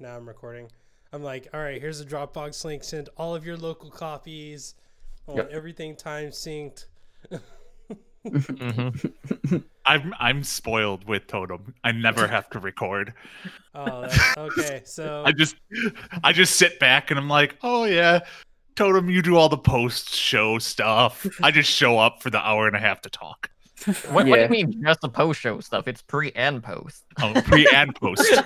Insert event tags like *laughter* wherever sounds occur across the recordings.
now I'm recording. I'm like, all right, here's a Dropbox link. Send all of your local copies. I want Yep. everything time synced. Mhm. *laughs* I'm I'm spoiled with Totem. I never have to record. Oh, okay. So *laughs* I just I just sit back and I'm like, oh yeah, Totem, you do all the post show stuff. I just show up for the hour and a half to talk. What, what do you mean just the post show stuff? It's pre and post. Oh, pre and post. *laughs*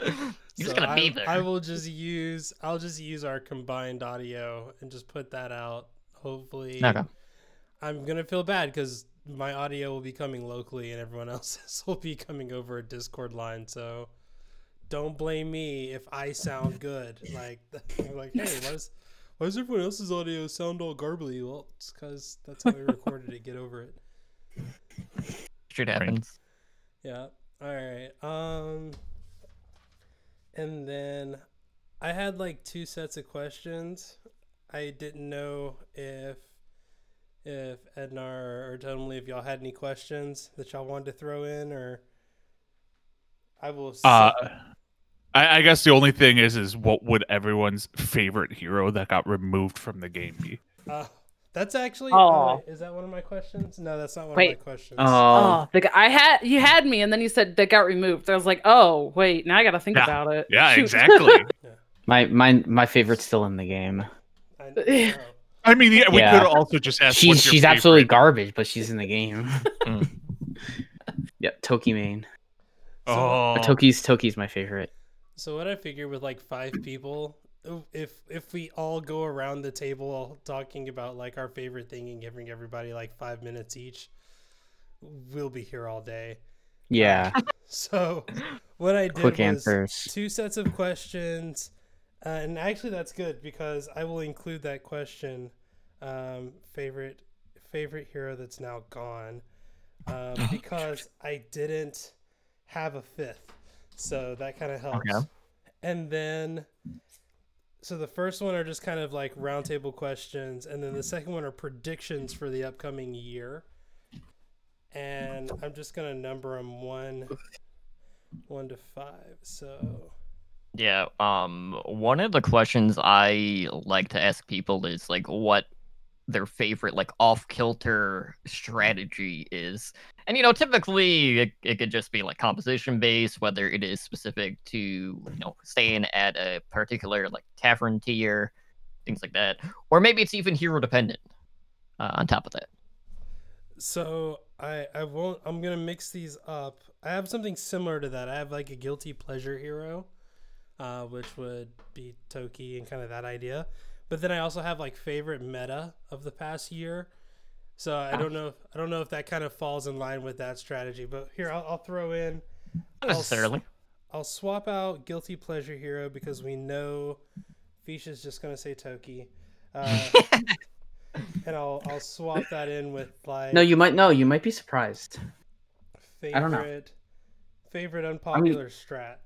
You're just gonna be I, there. I will just use I'll just use our combined audio and just put that out. Hopefully, Okay. I'm gonna feel bad because my audio will be coming locally and everyone *laughs* else's will be coming over a Discord line. So don't blame me if I sound good. *laughs* Like, *laughs* like, hey, why does why does everyone else's audio sound all garbly? Well, it's because that's how we recorded it. Get over it. Shit happens. Yeah. All right. Um and then I had like two sets of questions. I didn't know if if Ednar or totally if y'all had any questions that y'all wanted to throw in or I will Uh, I, I guess the only thing is, is what would everyone's favorite hero that got removed from the game be? uh, that's actually Oh. uh, is that one of my questions? No, that's not one Wait. of my questions. Oh, Oh, the guy, I had you had me, and then you said that got removed. I was like, oh wait, now I got to think Yeah. about it. Yeah, Shoot. exactly. *laughs* my my my favorite's still in the game. I, I know. I mean, yeah, we Yeah. could also just ask. She's what's your she's absolutely garbage, but she's in the game. *laughs* Mm. *laughs* yep, Toki main. Oh, Toki's Toki's my favorite. So what I figure with like five people, if if we all go around the table talking about like our favorite thing and giving everybody like five minutes each, we'll be here all day. Yeah, *laughs* So what I did quick was answers. two sets of questions, uh, and actually that's good because I will include that question, um, favorite favorite hero that's now gone, um, *gasps* because I didn't have a fifth, so that kind of helps. Okay. And then, so the first one are just kind of like roundtable questions, and then the second one are predictions for the upcoming year. And I'm just gonna number them one, one to five. So Yeah. Um. One of the questions I like to ask people is like, what their favorite like off kilter strategy is, and you know, typically it, it could just be like composition based, whether it is specific to you know staying at a particular like tavern tier, things like that, or maybe it's even hero dependent. Uh, on top of that. So I I won't. I'm gonna mix these up. I have something similar to that. I have like a guilty pleasure hero, uh, which would be Toki and kind of that idea. But then I also have like favorite meta of the past year. So I don't know. I don't know if that kind of falls in line with that strategy. But here I'll, I'll throw in. Not I'll necessarily. I'll swap out guilty pleasure hero because we know Fisha's just gonna say Toki. Uh, *laughs* and I'll I'll swap that in with like No, you might know. You might be surprised. favorite I don't know. favorite unpopular strat.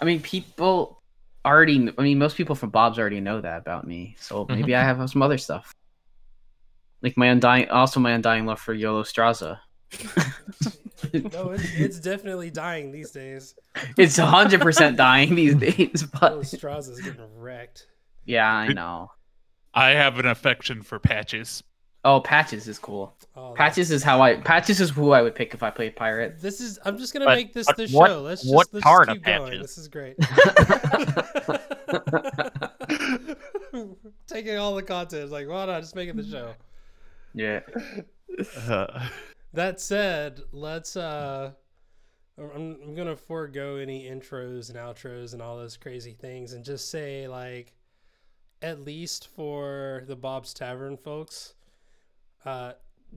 I mean, people already. I mean, most people from Bob's already know that about me. So mm-hmm. maybe I have some other stuff, like my undying. Also, my undying love for Yolo Straza. *laughs* no, it's, it's definitely dying these days. It's hundred percent dying these *laughs* days. But Straza's getting wrecked. yeah, I know. I have an affection for patches. Oh, Patches is cool. Oh, Patches is how I. Patches is who I would pick if I played pirate. This is. I'm just gonna But- make this the what- show. Let's what just let's part just of keep going. This is great. *laughs* Taking all the content, like, why not just make it the show? yeah. Uh, *laughs* That said, let's uh I'm, I'm gonna forego any intros and outros and all those crazy things and just say like at least for the Bob's Tavern folks, uh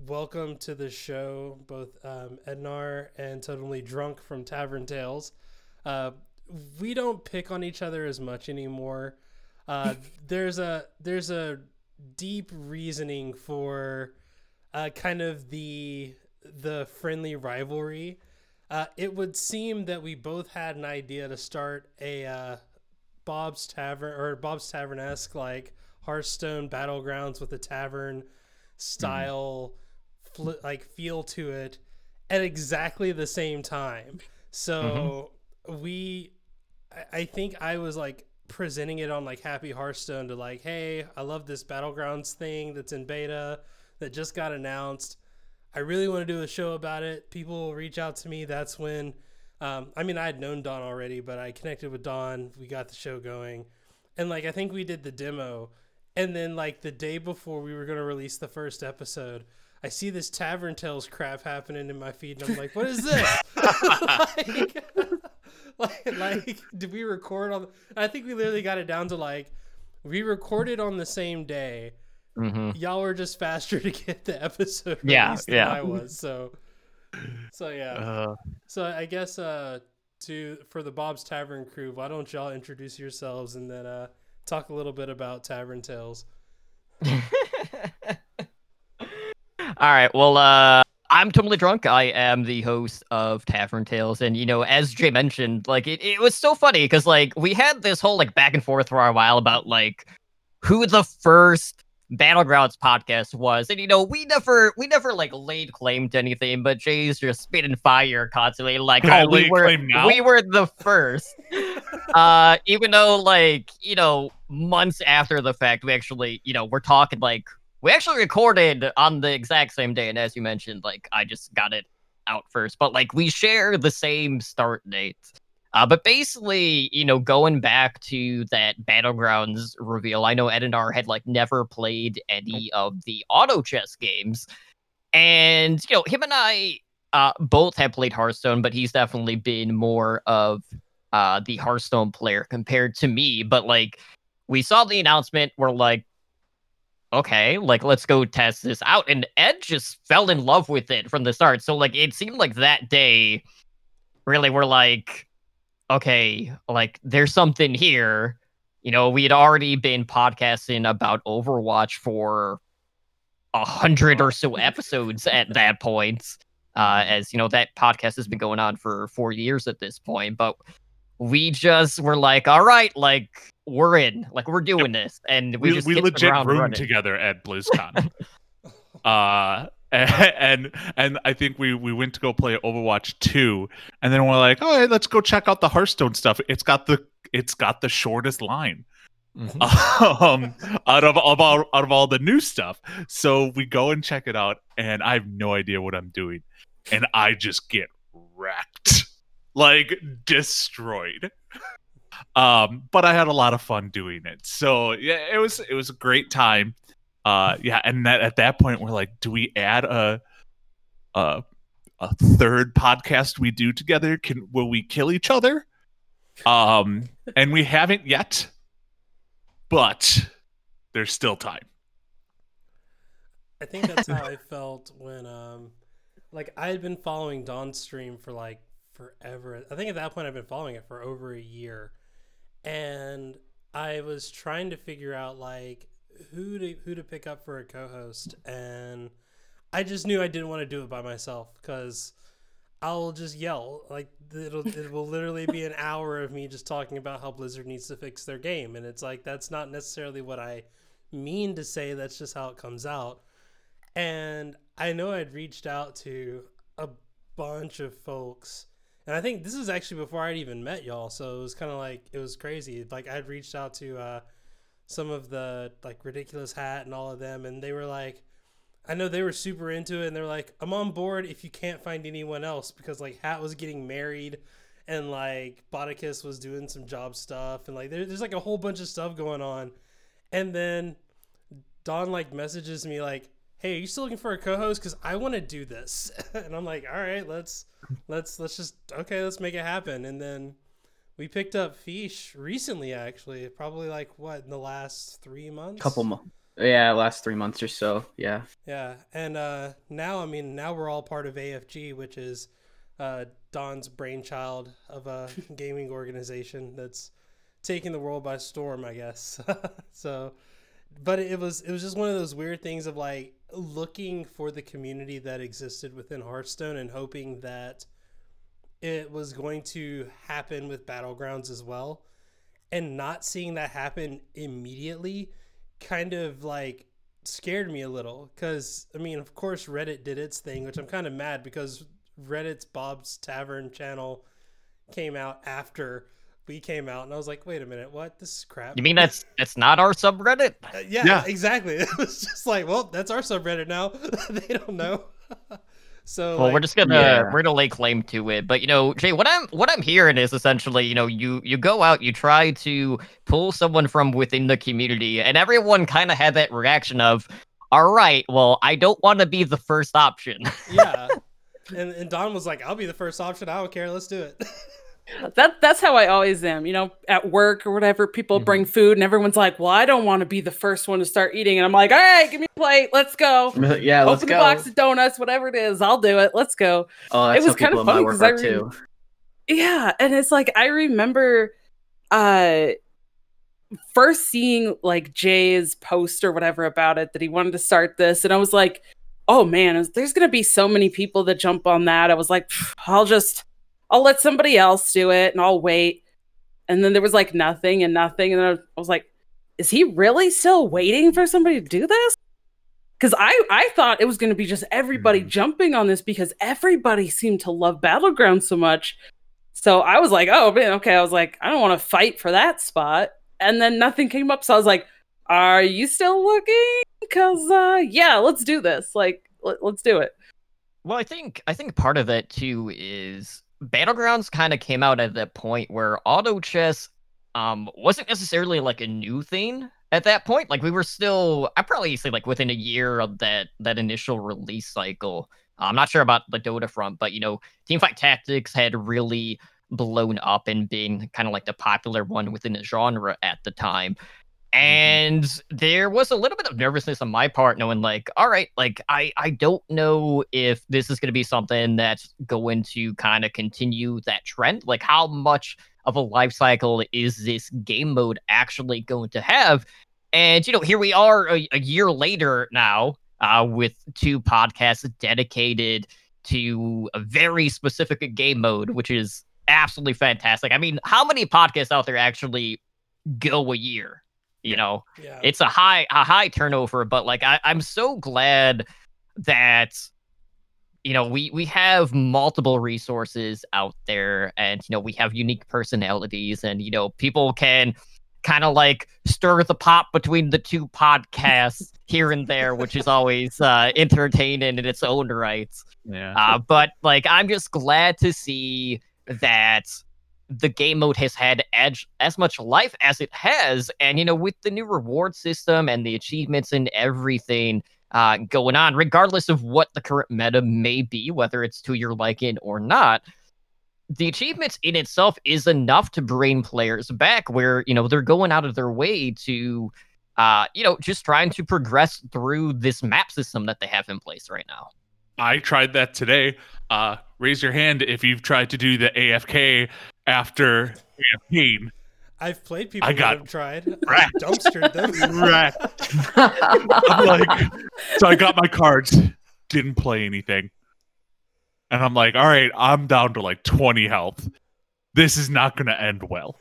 welcome to the show, both um Ednar and Totally Drunk from Tavern Tales. Uh we don't pick on each other as much anymore. Uh *laughs* there's a there's a deep reasoning for uh, kind of the the friendly rivalry. Uh, it would seem that we both had an idea to start a uh, Bob's Tavern or Bob's Tavern esque like Hearthstone battlegrounds with a tavern style fli like feel to it at exactly the same time. So we I, I think I was like presenting it on like Happy Hearthstone to like, hey, I love this Battlegrounds thing that's in beta that just got announced. I really want to do a show about it. People will reach out to me. That's when, um, I mean, I had known Don already, but I connected with Don. We got the show going. And like, I think we did the demo. And then, like, the day before we were going to release the first episode, I see this Tavern Tales crap happening in my feed. And I'm like, what is this? *laughs* *laughs* like, *laughs* like, like, did we record on? I think we literally got it down to like, we recorded on the same day. hmm Y'all were just faster to get the episode Yeah, released than yeah. I was. So, so yeah. Uh, So I guess uh, to for the Bob's Tavern crew, why don't y'all introduce yourselves and then uh, talk a little bit about Tavern Tales? *laughs* All right. Well, uh, I'm totally drunk. I am the host of Tavern Tales, and you know, as Jay mentioned, like it, it was so funny because like we had this whole like back and forth for a while about like who the first battlegrounds podcast was and you know we never we never like laid claim to anything but jay's just spitting fire constantly like oh we were we were the first. Uh even though like you know months after the fact we actually you know we're talking like we actually recorded on the exact same day and as you mentioned like i just got it out first but like we share the same start date uh, but basically, you know, going back to that Battlegrounds reveal, I know Edinar had like never played any of the auto chess games. And, you know, him and I uh, both have played Hearthstone, but he's definitely been more of uh, the Hearthstone player compared to me. But like, we saw the announcement, we're like, okay, like, let's go test this out. And Ed just fell in love with it from the start. So, like, it seemed like that day, really, we're like, okay, like there's something here. You know, we had already been podcasting about Overwatch for a hundred or so episodes at that point. Uh, as you know, that podcast has been going on for four years at this point, but we just were like, all right, like we're in, like we're doing this, and we, we, just we legit roomed running. together at BlizzCon. *laughs* uh, *laughs* and and I think we we went to go play Overwatch 2 and then we're like, "All right, let's go check out the Hearthstone stuff. It's got the it's got the shortest line." *laughs* um out of, of all out of all the new stuff. So we go and check it out and I have no idea what I'm doing and I just get wrecked. *laughs* Like destroyed. Um but I had a lot of fun doing it. So yeah, it was it was a great time. Uh yeah, and that at that point we're like, do we add a a a third podcast we do together? Can will we kill each other? Um and we haven't yet but there's still time. I think that's how I felt when, um, like, I had been following Don's stream for like forever. I think at that point I've been following it for over a year, and I was trying to figure out like who to who to pick up for a co-host, and I just knew I didn't want to do it by myself because I'll just yell like it'll it will literally be an hour of me just talking about how Blizzard needs to fix their game, and it's like that's not necessarily what I mean to say. That's just how it comes out. And I know I'd reached out to a bunch of folks, and I think this is actually before I'd even met y'all. So it was kind of like it was crazy. Like I'd reached out to uh, some of the like ridiculous hat and all of them, and they were like. I know they were super into it, and they're like, "I'm on board if you can't find anyone else," because like Hat was getting married, and like Bodicus was doing some job stuff, and like there, there's like a whole bunch of stuff going on, and then Don like messages me like, "Hey, are you still looking for a co-host? Because I want to do this," *laughs* and I'm like, "All right, let's let's let's just okay, let's make it happen," and then we picked up Fish recently, actually, probably like what in the last three months, couple months. Yeah, last three months or so. Yeah. Yeah, and uh, now I mean now we're all part of AFG, which is uh, Don's brainchild of a *laughs* gaming organization that's taking the world by storm, I guess. *laughs* so, but it was it was just one of those weird things of like looking for the community that existed within Hearthstone and hoping that it was going to happen with Battlegrounds as well, and not seeing that happen immediately kind of like scared me a little because I mean, of course, Reddit did its thing, which I'm kind of mad because Reddit's Bob's Tavern channel came out after we came out, and I was like, wait a minute, what? This is crap. You mean that's that's not our subreddit? Uh, yeah, Yeah. exactly. *laughs* It was just like, well, that's our subreddit now. *laughs* they don't know. *laughs* so Well, like, we're just gonna Yeah. we're gonna lay claim to it. But you know, Jay, what I'm what I'm hearing is essentially, you know, you you go out, you try to pull someone from within the community, and everyone kind of had that reaction of, all right, well, I don't want to be the first option. *laughs* yeah. And, and Don was like, I'll be the first option. I don't care. Let's do it. *laughs* That that's how I always am. You know, at work or whatever, people Mhm. bring food, and everyone's like, "Well, I don't want to be the first one to start eating," and I'm like, "All right, give me a plate. Let's go. *laughs* yeah, let's Open go. the box of donuts, whatever it is. I'll do it. Let's go." oh, it was in my funny work 'cause I are too. Yeah, and it's like I remember uh first seeing like Jay's post or whatever about it that he wanted to start this and I was like, "Oh man, there's going to be so many people that jump on that." I was like, "I'll just I'll let somebody else do it and I'll wait." And then there was like nothing and nothing and I was like, "Is he really still waiting for somebody to do this?" Cuz I I thought it was going to be just everybody Mhm. jumping on this because everybody seemed to love Battleground so much. So I was like, oh man, okay. I was like, I don't want to fight for that spot. And then nothing came up. So I was like, are you still looking? Cause uh yeah, let's do this. Like let, let's do it. Well, I think I think part of it too is Battlegrounds kind of came out at that point where auto chess um wasn't necessarily like a new thing at that point. Like we were still I probably say like within a year of that that initial release cycle. I'm not sure about the Dota front, but you know, Teamfight Tactics had really blown up and been kind of like the popular one within the genre at the time. And there was a little bit of nervousness on my part, knowing like, all right, like I I don't know if this is going to be something that's going to kind of continue that trend. Like, how much of a life cycle is this game mode actually going to have? And you know, here we are a, a year later now, uh, with two podcasts dedicated to a very specific game mode, which is absolutely fantastic. I mean, how many podcasts out there actually go a year? You know, yeah. it's a high a high turnover but like I, i'm so glad that you know we we have multiple resources out there and you know we have unique personalities and you know people can kind of like stir the pot between the two podcasts *laughs* here and there which is always uh entertaining in its own rights Yeah. uh, but like, I'm just glad to see that the game mode has had edge as much life as it has, and you know, with the new reward system and the achievements and everything uh, going on, regardless of what the current meta may be, whether it's to your liking or not. The achievements in itself is enough to bring players back where, you know, they're going out of their way to, uh, you know, just trying to progress through this map system that they have in place right now. I tried that today. Uh, raise your hand if you've tried to do the AFK after campaign. I've played people I that got have tried. I wrecked. dumpstered them. *laughs* Right. I'm like, so I got my cards, didn't play anything. And I'm like, all right, I'm down to like 20 health. This is not going to end well.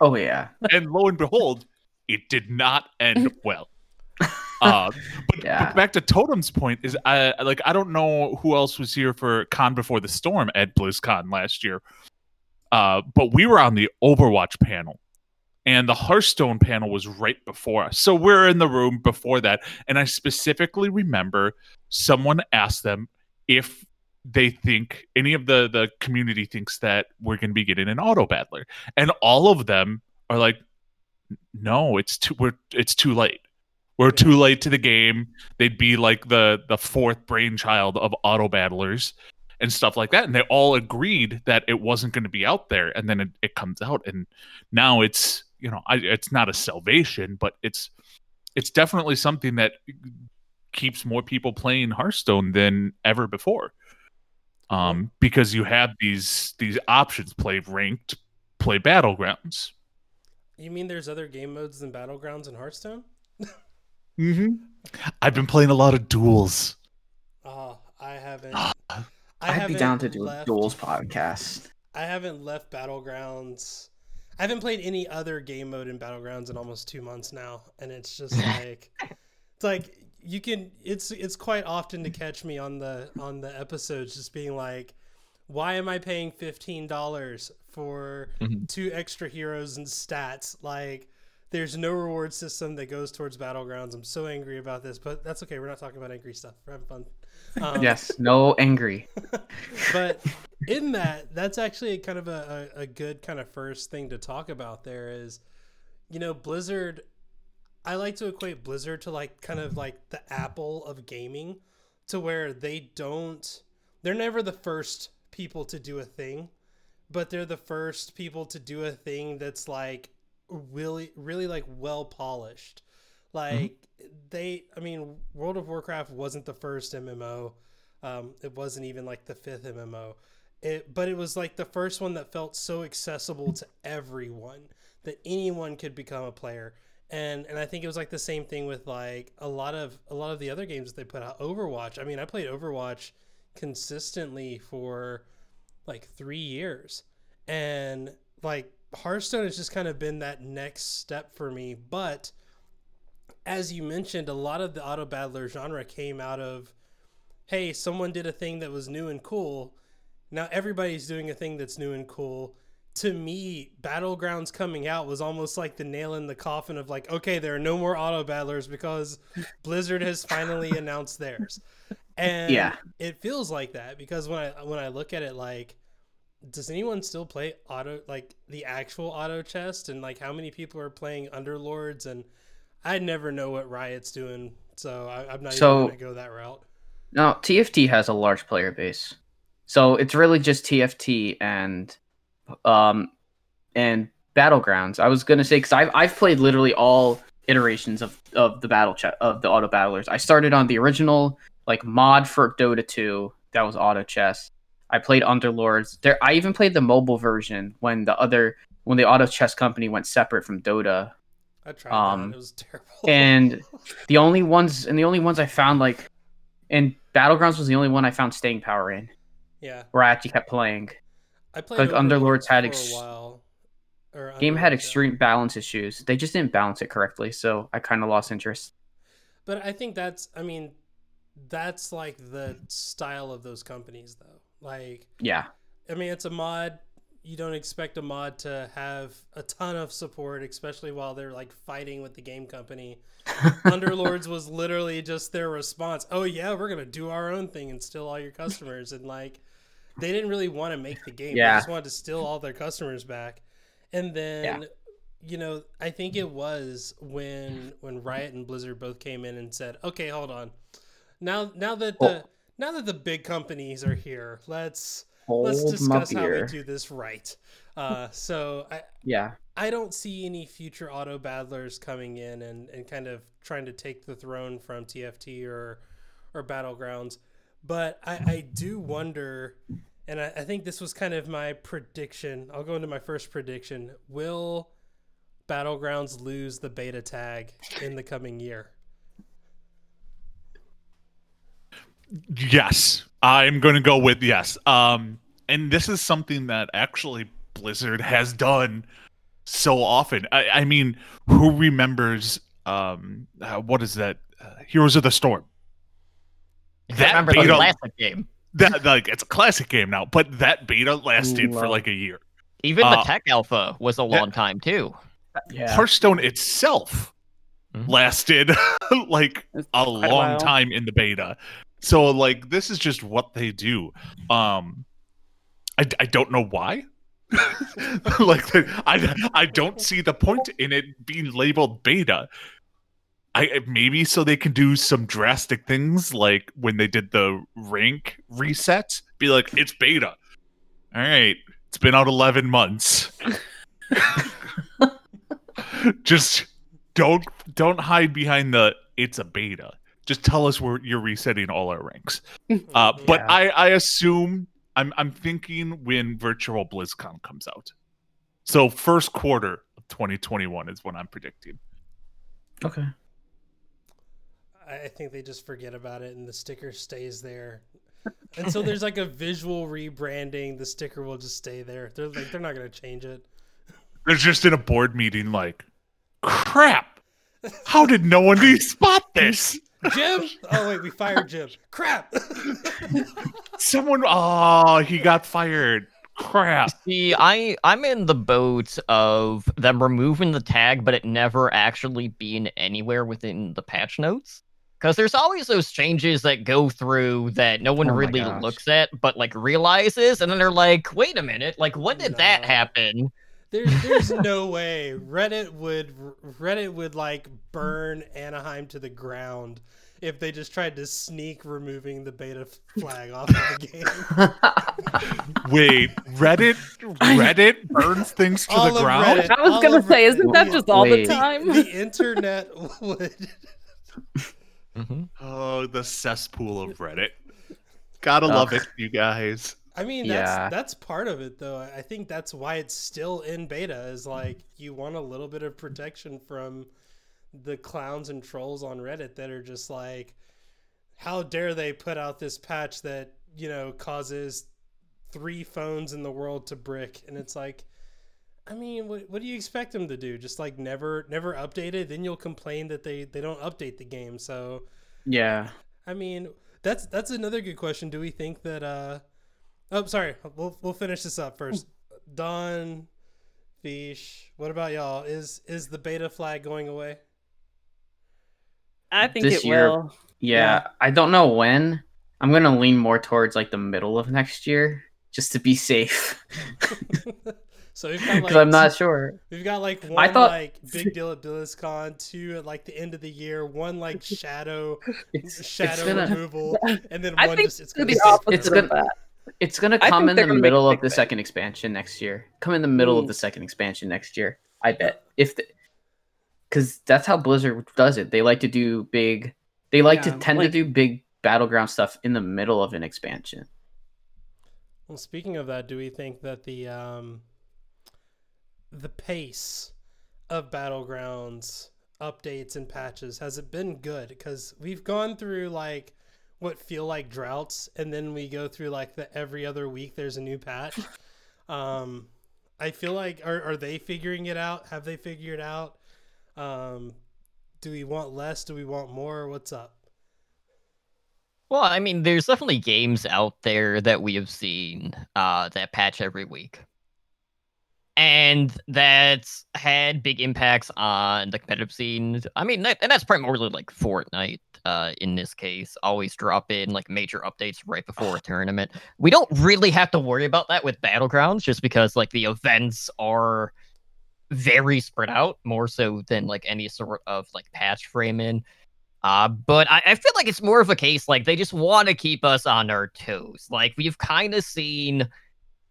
oh yeah. And lo and behold, it did not end *laughs* well. Uh, but, Yeah. but back to Totem's point is, I like I don't know who else was here for Con Before the Storm at BlizzCon last year, uh, but we were on the Overwatch panel, and the Hearthstone panel was right before us. So we're in the room before that, and I specifically remember someone asked them if they think any of the the community thinks that we're going to be getting an auto battler, and all of them are like, "No, it's too we're it's too late." We're too late to the game. They'd be like the the fourth brainchild of auto battlers and stuff like that. And they all agreed that it wasn't going to be out there. And then it, it comes out, and now it's you know I, it's not a salvation, but it's it's definitely something that keeps more people playing Hearthstone than ever before. Um, because you have these these options: play ranked, play battlegrounds. You mean there's other game modes than Battlegrounds and Hearthstone? Mm-hmm. I've been playing a lot of duels. Oh, I haven't. *gasps* *gasps* I I'd be down to do a left- duels podcast. I haven't left Battlegrounds. I haven't played any other game mode in Battlegrounds in almost two months now, and it's just *laughs* like it's like you can. It's it's quite often to catch me on the on the episodes just being like, "Why am I paying fifteen dollars for Mhm. two extra heroes and stats. Like, there's no reward system that goes towards battlegrounds. I'm so angry about this, but that's okay. We're not talking about angry stuff. We're having fun. Um, yes, no angry. *laughs* but in that, that's actually kind of a, a, a good kind of first thing to talk about. There is, you know, Blizzard. I like to equate Blizzard to like kind of like the Apple of gaming, to where they don't. They're never the first people to do a thing, but they're the first people to do a thing that's like really, really like well polished. Like they, I mean, World of Warcraft wasn't the first MMO. Um, it wasn't even like the fifth MMO. It, but it was like the first one that felt so accessible to everyone that anyone could become a player. And and I think it was like the same thing with like a lot of a lot of the other games that they put out. Overwatch. I mean, I played Overwatch consistently for like three years, and like Hearthstone has just kind of been that next step for me. But as you mentioned, a lot of the auto battler genre came out of hey, someone did a thing that was new and cool. Now everybody's doing a thing that's new and cool. To me, Battlegrounds coming out was almost like the nail in the coffin of like, okay, there are no more auto battlers because *laughs* Blizzard has finally announced theirs. And Yeah. it feels like that because when I when I look at it like does anyone still play auto like the actual auto chess and like how many people are playing underlords and I never know what Riot's doing, so I, I'm not So- even gonna go that route. No, TFT has a large player base, so it's really just TFT and um and battlegrounds. I was gonna say because I've I've played literally all iterations of of the battle chat of the auto battlers. I started on the original like mod for Dota 2 that was auto chess. I played Underlords. There, I even played the mobile version when the other when the auto chess company went separate from Dota. I tried Um, that. It was *laughs* terrible. and the only ones and the only ones I found like and Battlegrounds was the only one I found staying power in yeah, where I actually kept playing. I played like, Underlords had for ex- a while. Game had yeah. extreme balance issues. They just didn't balance it correctly, so I kind of lost interest. But I think that's, I mean, that's like the style of those companies, though. Like, Yeah, I mean, it's a mod. You don't expect a mod to have a ton of support, especially while they're like fighting with the game company. *laughs* Underlords was literally just their response. Oh yeah, we're gonna do our own thing and steal all your customers, and like they didn't really want to make the game. Yeah. They just wanted to steal all their customers back. And then, you know, I think it was when when Riot and Blizzard both came in and said, "Okay, hold on. Now now that the Well- now that the big companies are here, let's let's discuss how we do this right." Uh, so I Yeah, I don't see any future auto battlers coming in and, and kind of trying to take the throne from TFT or or Battlegrounds. But I, I do wonder, and I, I think this was kind of my prediction. I'll go into my first prediction. Will Battlegrounds lose the beta tag in the coming year? Yes, I'm going to go with yes. Um, and this is something that actually Blizzard has done so often. I, I mean, who remembers? Um, uh, what is that? Uh, Heroes of the Storm. If That you remember the beta- classic game. That like it's a classic game now, but that beta lasted for like a year. Even Uh, the tech alpha was a yeah. long time too. yeah. Hearthstone itself Mhm. lasted *laughs* like It's a a long while. time in the beta. So like this is just what they do. Um I, I don't know why. *laughs* like I I don't see the point in it being labeled beta. I maybe so they can do some drastic things like when they did the rank reset, be like it's beta. All right, it's been out 11 months. *laughs* Just don't don't hide behind the it's a beta. Just tell us where you're resetting all our ranks. Uh, but I, I assume I'm I'm thinking when Virtual BlizzCon comes out. So first quarter of 2021 is when I'm predicting. Okay. I I think they just forget about it and the sticker stays there. And so there's like a visual rebranding. The sticker will just stay there. They're like they're not gonna change it. They're just in a board meeting like, crap. How did no one *laughs* spot this? Jim? *laughs* Oh wait, we fired Jim. Crap. *laughs* Someone oh he got fired. crap. See, I I'm in the boat of them removing the tag, but it never actually being anywhere within the patch notes. Because there's always those changes that go through that no one Oh really gosh. looks at, but like realizes, and then they're like, "Wait a minute! Like, when did that happen?" There's there's *laughs* no way Reddit would Reddit would like burn Anaheim to the ground if they just tried to sneak removing the beta flag off of the game. *laughs* Wait, Reddit Reddit burns things to All the ground. Reddit. I was gonna say, Reddit. isn't that just all Wait. the time? the internet *laughs* would Mm-hmm. Oh, the cesspool of Reddit. Gotta Ugh. love it, you guys. I mean, that's Yeah. that's part of it, though. I think that's why it's still in beta. Is like you want a little bit of protection from the clowns and trolls on Reddit that are just like, how dare they put out this patch that you know causes three phones in the world to brick? And it's like, I mean, what what do you expect them to do? Just like never never update it? Then you'll complain that they they don't update the game. So yeah. I mean, that's that's another good question. Do we think that uh Oh, sorry. We'll we'll finish this up first. Don Fish, what about y'all? Is is the beta flag going away? I think This it year- will. Yeah, I don't know when. I'm gonna lean more towards like the middle of next year, just to be safe, *laughs* so we've got *laughs* because like I'm not sure. we've got like one thought- like big deal at BlizzCon, two at like the end of the year, one like shadow *laughs* It's, it's shadow gonna removal, and then I one think just it's it's gonna be stay opposite It's of gonna- that. It's gonna come in the middle of the thing. second expansion next year. Come in the middle of the second expansion next year. I bet if the because that's how Blizzard does it. They like to do big. They like Yeah, to tend like- to do big battleground stuff in the middle of an expansion. Well, speaking of that, do we think that the um, the pace of battlegrounds updates and patches has it been good? Because we've gone through like what feel like droughts, and then we go through like the every other week there's a new patch. *laughs* Um, I feel like are are they figuring it out? Have they figured out? Um, do we want less? Do we want more? What's up? Well, I mean, there's definitely games out there that we have seen uh, that patch every week, and that's had big impacts on the competitive scene. I mean, that, and that's primarily like Fortnite. Uh, in this case, always drop in like major updates right before a tournament. We don't really have to worry about that with battlegrounds, just because like the events are very spread out, more so than like any sort of like patch framing. Uh, but I, I feel like it's more of a case like they just want to keep us on our toes. Like we've kind of seen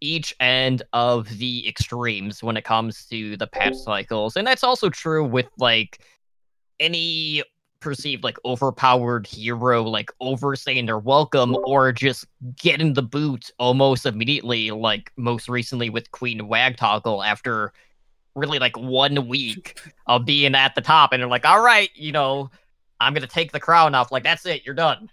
each end of the extremes when it comes to the patch cycles, and that's also true with like any perceived like overpowered hero like overstaying their welcome or just getting the boot almost immediately like most recently with queen wagtoggle after really like one week of being at the top and they're like all right you know I'm gonna take the crown off. Like that's it, you're done.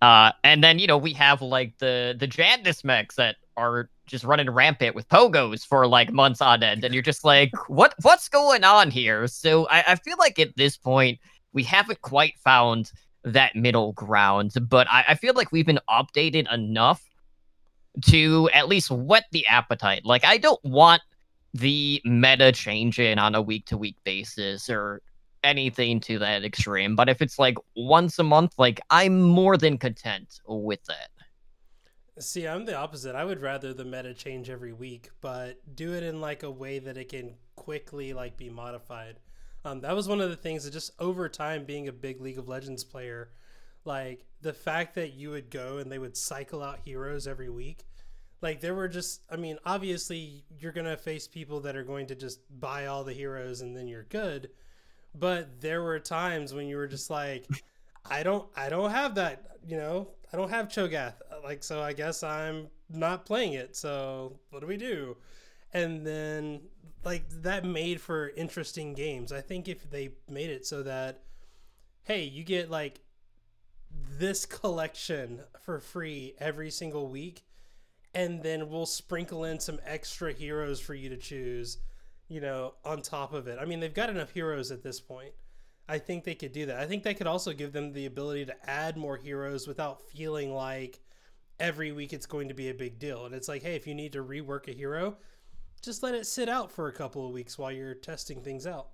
Uh, and then you know we have like the the Jandice mechs that are just running rampant with pogos for like months on end, and you're just like, what what's going on here? So I, I feel like at this point we haven't quite found that middle ground, but I, I feel like we've been updated enough to at least whet the appetite. Like I don't want the meta changing on a week to week basis or anything to that extreme. But if it's like once a month, like I'm more than content with that. See, I'm the opposite. I would rather the meta change every week, but do it in like a way that it can quickly like be modified. Um, that was one of the things that just over time being a big League of Legends player, like the fact that you would go and they would cycle out heroes every week. Like there were just I mean, obviously you're gonna face people that are going to just buy all the heroes and then you're good. But there were times when you were just like, I don't I don't have that, you know, I don't have Cho'Gath. Like so I guess I'm not playing it. So what do we do? And then like that made for interesting games. I think if they made it so that hey, you get like this collection for free every single week and then we'll sprinkle in some extra heroes for you to choose, you know, on top of it. I mean, they've got enough heroes at this point. I think they could do that. I think that could also give them the ability to add more heroes without feeling like every week it's going to be a big deal. And it's like, hey, if you need to rework a hero, just let it sit out for a couple of weeks while you're testing things out.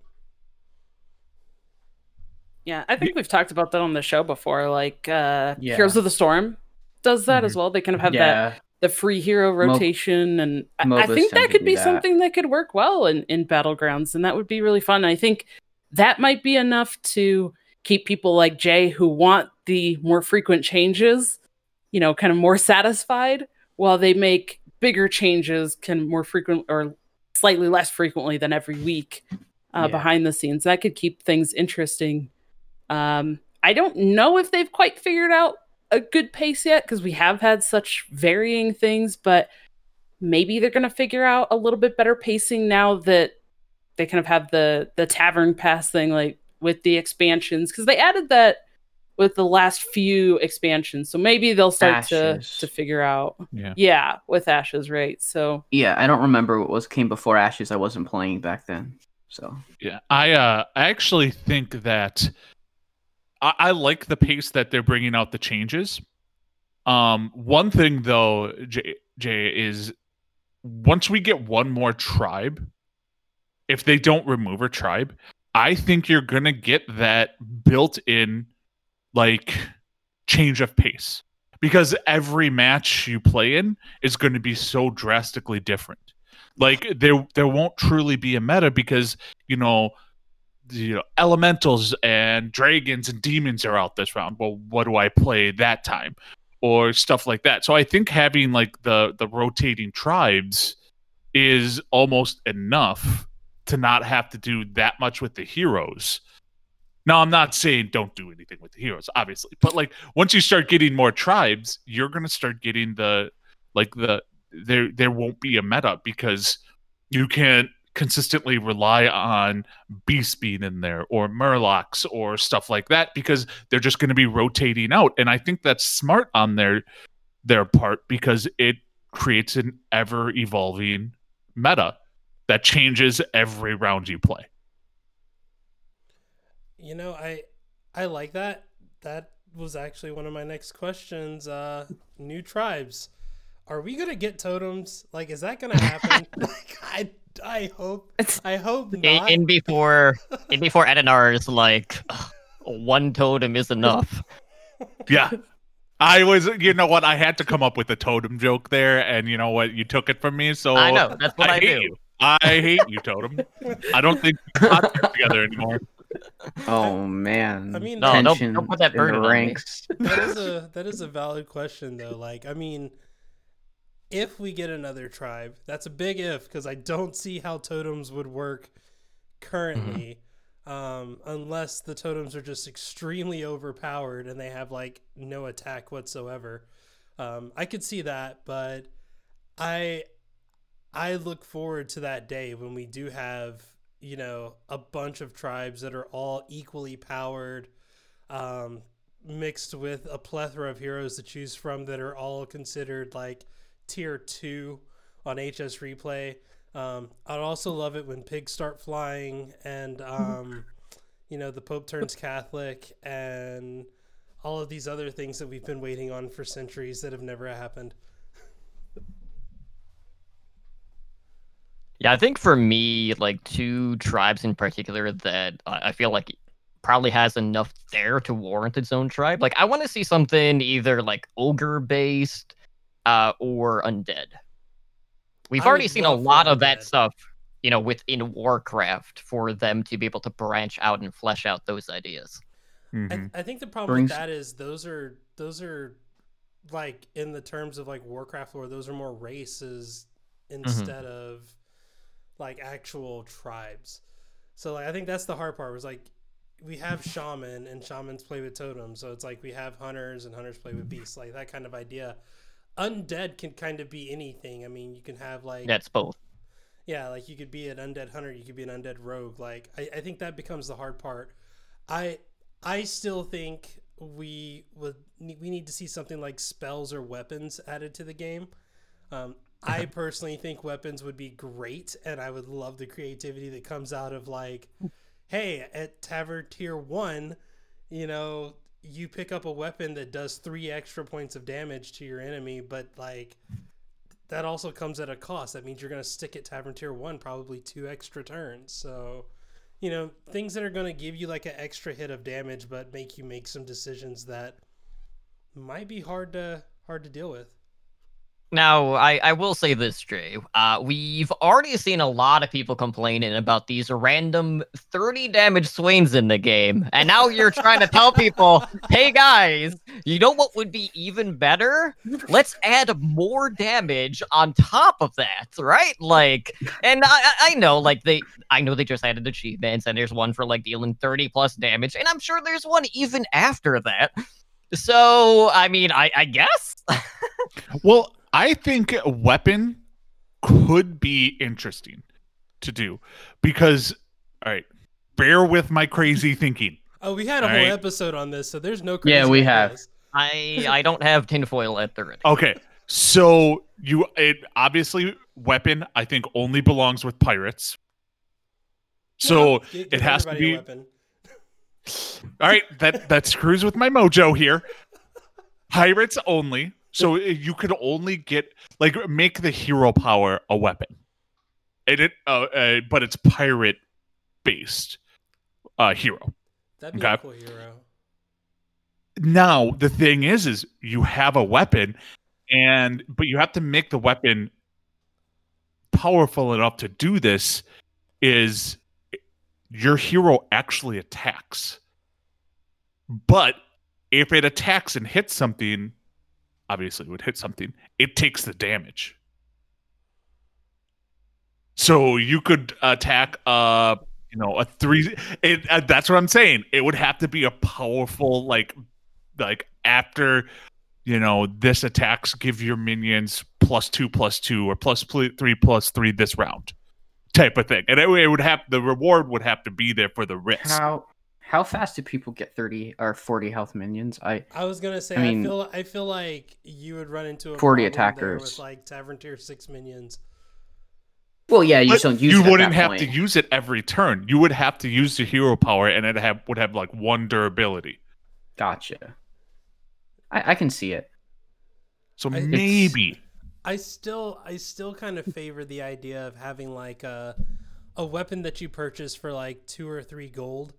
Yeah, I think we've talked about that on the show before. Like uh Yeah. Heroes of the Storm does that as well. They kind of have that the free hero rotation and I, I think that could be that. something that could work well in, in battlegrounds and that would be really fun i think that might be enough to keep people like jay who want the more frequent changes you know kind of more satisfied while they make bigger changes can more frequent or slightly less frequently than every week uh, Yeah. behind the scenes. That could keep things interesting. Um, i don't know if they've quite figured out a good pace yet because we have had such varying things, but maybe they're going to figure out a little bit better pacing now that they kind of have the the tavern pass thing like with the expansions. Because they added that with the last few expansions so maybe they'll start to to figure out Yeah. yeah with ashes right so yeah. I don't remember what was came before Ashes. I wasn't playing back then, so Yeah, I uh, I actually think that I, I like the pace that they're bringing out the changes. Um, one thing though, Jay, Jay is once we get one more tribe, if they don't remove a tribe, I think you're gonna get that built-in like change of pace because every match you play in is going to be so drastically different. Like there, there won't truly be a meta because you know, you know, elementals and dragons and demons are out this round. Well, what do I play that time? Or stuff like that. So I think having like the the rotating tribes is almost enough to not have to do that much with the heroes. Now I'm not saying don't do anything with the heroes, obviously, but like once you start getting more tribes, you're gonna start getting the like the there there won't be a meta because you can't consistently rely on beast being in there or murlocs or stuff like that because they're just going to be rotating out. And i think that's smart on their their part because it creates an ever evolving meta that changes every round you play You know, I I like that. That was actually one of my next questions. Uh new tribes. Are we gonna get totems? Like is that gonna happen? *laughs* like I I hope I hope In, not. in before, in before Edenar is like, "Ugh, one totem is enough. yeah i was you know what i had to come up with a totem joke there and you know what you took it from me so I know that's what I, hate do. you i hate you totem i don't think we're not together anymore oh man. I mean, No, don't- don't put that in burden the on me. *laughs* that is a *laughs* that is a valid question though. Like, I mean, if we get another tribe, that's a big if because I don't see how totems would work currently, um, unless the totems are just extremely overpowered and they have like no attack whatsoever. Um, I could see that, but I I look forward to that day when we do have you know a bunch of tribes that are all equally powered um, mixed with a plethora of heroes to choose from that are all considered like tier two on HS replay. Um, I'd also love it when pigs start flying and um, you know the Pope turns Catholic and all of these other things that we've been waiting on for centuries that have never happened. Yeah, I think for me, like two tribes in particular that I I feel like probably has enough there to warrant its own tribe. Like I want to see something either like ogre based uh, or undead. We've I already seen a lot of that stuff, you know, within Warcraft for them to be able to branch out and flesh out those ideas. Mhm. I, I think the problem Brings- with that is those are those are like in the terms of like Warcraft lore, those are more races instead of like actual tribes. So like I think that's the hard part was like we have *laughs* shaman and shamans play with totems, so it's like we have hunters and hunters play with beasts, like that kind of idea. Undead can kind of be anything. I mean, you can have like That's both. yeah, like you could be an undead hunter, you could be an undead rogue. Like I, I think that becomes the hard part. I I still think we would we need to see something like spells or weapons added to the game. Um, I personally think weapons would be great, and I would love the creativity that comes out of like, hey, at Tavern Tier One, you know, you pick up a weapon that does three extra points of damage to your enemy, but like that also comes at a cost. That means you're going to stick at Tavern Tier 1 probably two extra turns. So, you know, things that are going to give you like an extra hit of damage but make you make some decisions that might be hard to hard to deal with. Now, I, I will say this, Jay. Uh, we've already seen a lot of people complaining about these random 30 damage swings in the game. And now you're trying to tell people, *laughs* hey guys, you know what would be even better? Let's add more damage on top of that, right? Like, and I, I- I know, like, they, I know they just added achievements, and there's one for like dealing 30 plus damage, and I'm sure there's one even after that. So, I mean, I, I guess. *laughs* Well, I think a weapon could be interesting to do because, all right, bear with my crazy thinking. Oh, we had a All whole right. episode on this, so there's no Yeah, we have. ideas. I I don't have tinfoil at the ready. Okay, so you it obviously weapon I think only belongs with pirates. So Gi- give it has to everybody a be weapon. all right. That that screws with my mojo here. Pirates only. So you could only get like make the hero power a weapon, and it uh, uh but it's pirate based uh hero. That'd be a cool hero. Now the thing is, is you have a weapon, and but you have to make the weapon powerful enough to do this. Is your hero actually attacks? But if it attacks and hits something, obviously would hit something. It takes the damage. So you could attack uh you know a three it uh, that's what i'm saying it would have to be a powerful like like after you know this attacks give your minions plus two plus two or plus pl- three plus three this round type of thing and it, it would have the reward would have to be there for the risk How how fast do people get thirty or forty health minions? I I was gonna say I I, mean- feel I feel like you would run into a 40 attackers. with like Tavern Tier Six minions. well, yeah, you But don't use. you it wouldn't have point. to use it every turn you would have to use the hero power and it have would have like one durability Gotcha. I, I can see it. so I- maybe I still I still kind of favor the idea of having like a a weapon that you purchase for like two or three gold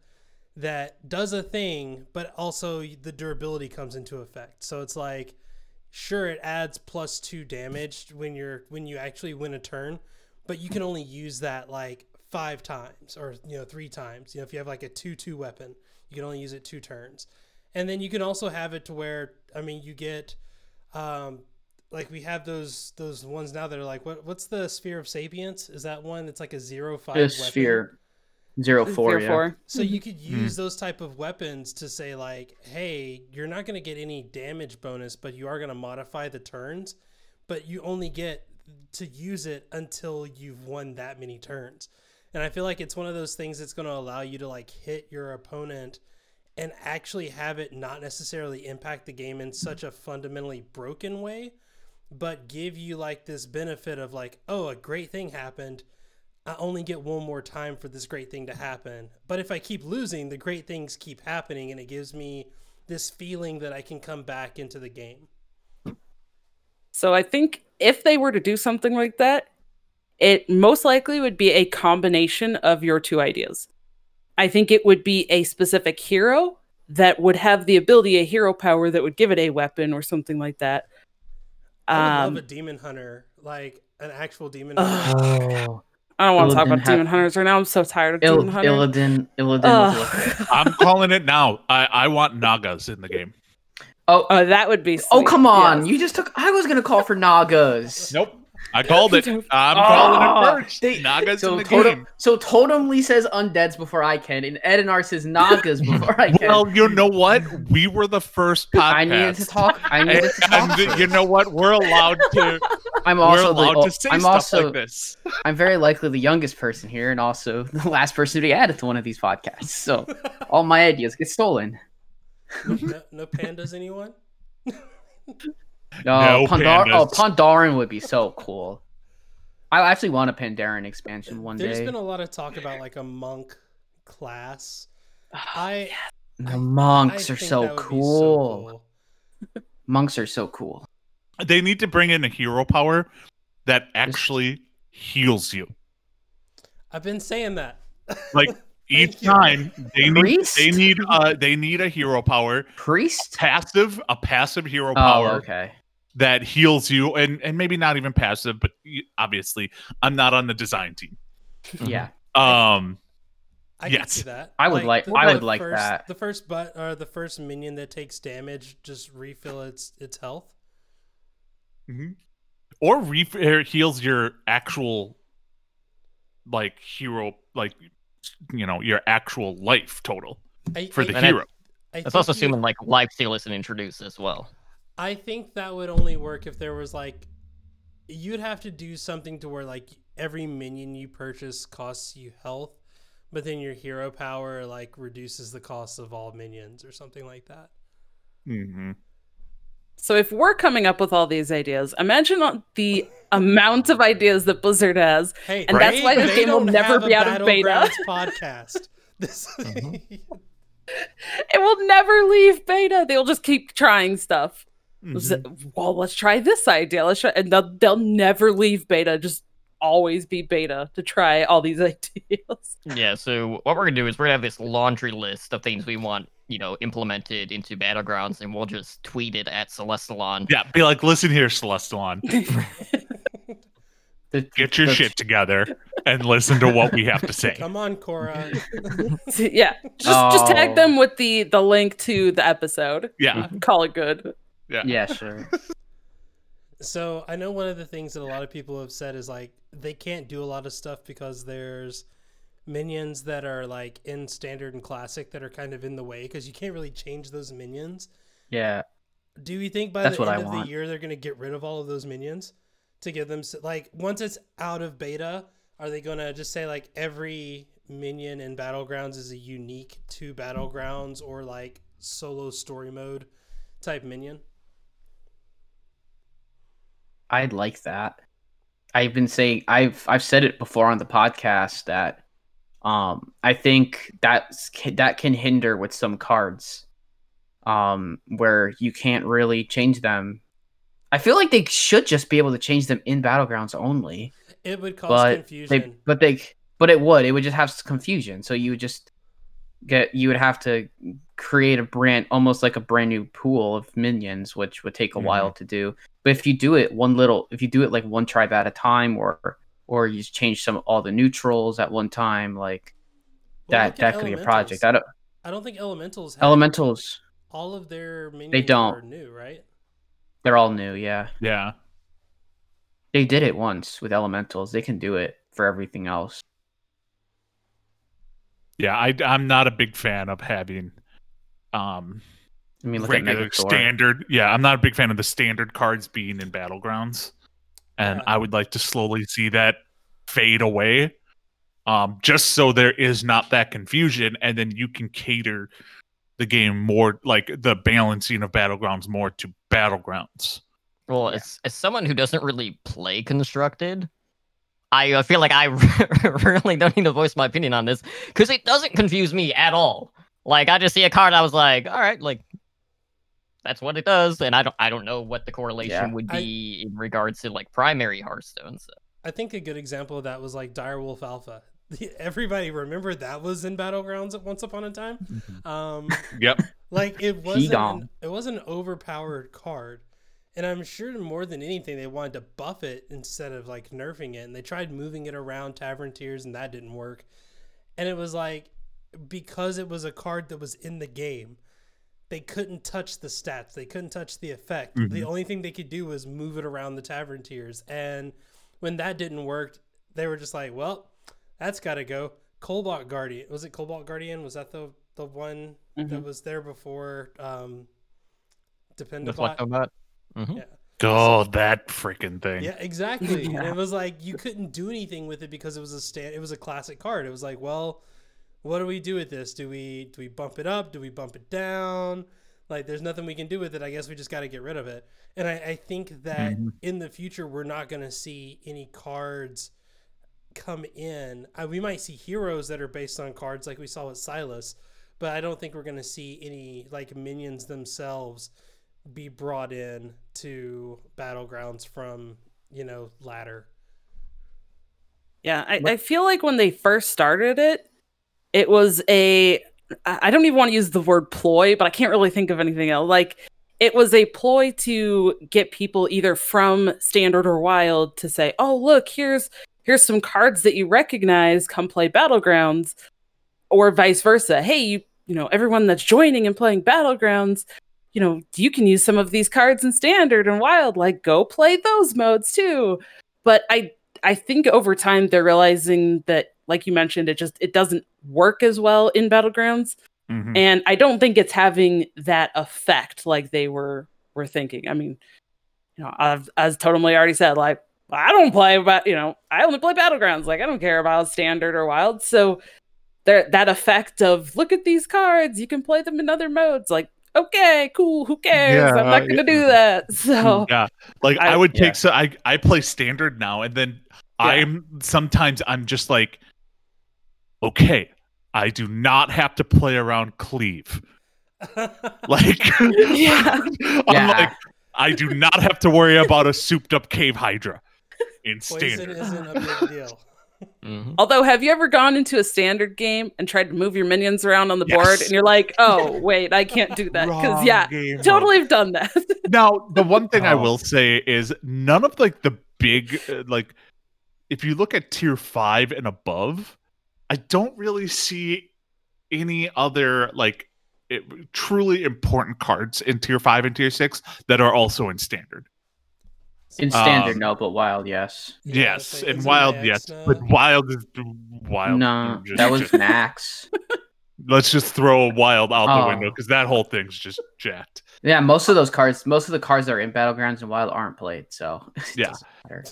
that does a thing, but also the durability comes into effect. So it's like sure it adds plus two damage when you're when you actually win a turn, but you can only use that like five times or you know three times. You know if you have like a two two weapon, you can only use it two turns, and then you can also have it to where I mean you get um like we have those those ones now that are like what what's the sphere of sapience is that one that's like a zero five The weapon? sphere zero four. Yeah. four. so you mm-hmm. could mm. use those type of weapons to say like hey you're not going to get any damage bonus but you are going to modify the turns but you only get to use it until you've won that many turns and i feel like it's one of those things that's going to allow you to like hit your opponent and actually have it not necessarily impact the game in such a fundamentally broken way but give you like this benefit of like oh a great thing happened I only get one more time for this great thing to happen. But if I keep losing, the great things keep happening, and it gives me this feeling that I can come back into the game. So I think if they were to do something like that, it most likely would be a combination of your two ideas. I think it would be a specific hero that would have the ability, a hero power that would give it a weapon or something like that. I would Um, love a demon hunter, like an actual demon hunter. Oh, I don't want to talk about have- demon hunters right now. I'm so tired of Il- demon hunters. Illidan. Illidan. was *laughs* i'm calling it now i i want nagas in the game Oh, Oh, that would be. oh, come on! Yes. You just took. I was gonna call for Nagas. nope i called it i'm Oh, calling it first they- nagas So in the totem, game so Totemly says undeads before I can, and Ednar says Nagas before I can. Well, you know what? We were the first podcast. *laughs* I needed to talk. I And, needed to talk. and you know what? We're allowed to. *laughs* I'm we're also the, allowed to say I'm stuff also like this. *laughs* I'm very likely the youngest person here, and also the last person to be added to one of these podcasts. So all my ideas get stolen. no, no pandas, anyone? No, No Pandar- oh, pandas. Pandaren would be so cool. I actually want a Pandaren expansion one There's day. There's been a lot of talk about like a monk class. I The I- monks I are so that would be cool. Monks are so cool. They need to bring in a hero power that actually heals you. I've been saying that. Like *laughs* each you. time they need they need uh they need a hero power Priest? passive a passive hero Oh, power okay. That heals you and and maybe not even passive but obviously I'm not on the design team. Yeah. Um I Yes. can see that. I would like- I would like first, that. The first but or the first minion that takes damage just refill its its health. mhm. or re- or heals your actual like hero like you know your actual life total I, for I- the And I- hero. I That's also you- assuming like life steal isn't introduced as well. I think that would only work if there was like you'd have to do something to where like every minion you purchase costs you health, but then your hero power like reduces the cost of all minions or something like that. Mhm. So if we're coming up with all these ideas, imagine on- the *laughs* amount of ideas that Blizzard has. Hey, And that's why this they game will never be out of beta. *laughs* Podcast. This *laughs* It will never leave beta. They'll just keep trying stuff. Mhm. Well, let's try this idea. Let's try, and they'll, they'll never leave beta. Just always be beta to try all these *laughs* ideas. Yeah, so what we're gonna do is we're gonna have this laundry list of things we want, you know, implemented into battlegrounds, and we'll just tweet it at Celestalon. Yeah, be like, listen here, Celestalon, *laughs* get your shit together and listen to what we have to say. *laughs* Come on, Cora. yeah, just just tag Oh. them with the the link to the episode. Yeah, Call it good. Yeah, Yeah, sure. *laughs* So I know one of the things that a lot of people have said is like they can't do a lot of stuff because there's minions that are like in standard and classic that are kind of in the way because you can't really change those minions. Yeah. Do you think by That's the end of the year they're going to get rid of all of those minions to give them like once it's out of beta, are they going to just say like every minion in battlegrounds is a unique to battlegrounds or like solo story mode type minion? I'd like that. I've been saying I've I've said it before on the podcast that um I think that's that can hinder with some cards um where you can't really change them. I feel like they should just be able to change them in battlegrounds only. It would cause but confusion. they but they but it would it would just have confusion. So you would just get you would have to create a brand almost like a brand new pool of minions, which would take a mm-hmm. while to do. But if you do it one little, if you do it like one tribe at a time, or or you just change some all the neutrals at one time, like Well, that that could be a project. I don't I don't think elementals have elementals. all of their minions don't. are new, right? They're all new. Yeah, yeah. they did it once with elementals. They can do it for everything else. Yeah, I, I'm not a big fan of having um I mean, regular standard. Yeah, I'm not a big fan of the standard cards being in battlegrounds, and Yeah. I would like to slowly see that fade away, um, just so there is not that confusion, and then you can cater the game more, like the balancing of battlegrounds more to battlegrounds. Well, Yeah. as as someone who doesn't really play constructed, I uh, feel like I *laughs* really don't need to voice my opinion on this because it doesn't confuse me at all. Like I just see a card, I was like, all right, like that's what it does, and I don't I don't know what the correlation Yeah. would I- be in regards to like primary Hearthstone. So. I think a good example of that was like Direwolf Alpha. *laughs* Everybody remember that was in battlegrounds at once upon a time. Mm-hmm. Um, *laughs* Yep. like it wasn't an, it wasn't an overpowered card, and I'm sure more than anything they wanted to buff it instead of like nerfing it. And they tried moving it around Tavern Tiers, and that didn't work. And it was like because it was a card that was in the game, they couldn't touch the stats. They couldn't touch the effect. The only thing they could do was move it around the Tavern Tiers. And when that didn't work, they were just like, "Well, that's got to go." Cobalt Guardian was it Cobalt Guardian? Was that the the one that Mhm. was there before um The Deflect-o-Bot? Flectobot. Mhm. Yeah. Oh, that freaking thing. Yeah, exactly. *laughs* And Yeah. it was like you couldn't do anything with it because it was a stand it was a classic card. It was like, well, what do we do with this? Do we do we bump it up? Do we bump it down? Like there's nothing we can do with it. I guess we just gotta get rid of it. And I, I think that Mhm. in the future we're not gonna see any cards come in. Uh, we might see heroes that are based on cards like we saw with Silas, but I don't think we're gonna see any like minions themselves be brought in to battlegrounds from you know ladder. Yeah, I, I feel like when they first started it, it was a I don't even want to use the word ploy, but I can't really think of anything else. Like it was a ploy to get people either from standard or wild to say, "Oh, look, here's here's some cards that you recognize, come play battlegrounds." Or vice versa. Hey, you you know, everyone that's joining and playing battlegrounds, you know, you can use some of these cards in standard and wild, like go play those modes too. But I I think over time they're realizing that like you mentioned it just it doesn't work as well in battlegrounds Mhm. and I don't think it's having that effect like they were were thinking. I mean, you know, I've as totally already said, like I don't play about you know I only play battlegrounds. Like I don't care about standard or wild. So there that effect of look at these cards, you can play them in other modes. Like okay, cool, who cares? Yeah, I'm not gonna do that. *laughs* So yeah like i, I- would yeah. take so i i play standard now and then i'm sometimes i'm just like okay i do not have to play around cleave *laughs* like Yeah. *laughs* i'm Yeah. like i do not have to worry about a souped up cave hydra in Poison standard isn't a big deal. Mhm. Although, have you ever gone into a standard game and tried to move your minions around on the board, and you're like, *laughs* "Oh, wait, I can't do that," because yeah, game totally have done that. now the one thing i Oh. will say is none of like the big uh, like if you look at tier 5 and above i don't really see any other like it, truly important cards in tier 5 and tier 6 that are also in standard In standard, Um, no, but wild, yes. Yeah, yes it's like- and wild yes now. but wild is wild no, just- that was just- max. *laughs* let's just throw a wild out the Oh. window because that whole thing's just jacked Yeah, most of those cards, most of the cards that are in battlegrounds and wild aren't played, so *laughs* it Yeah.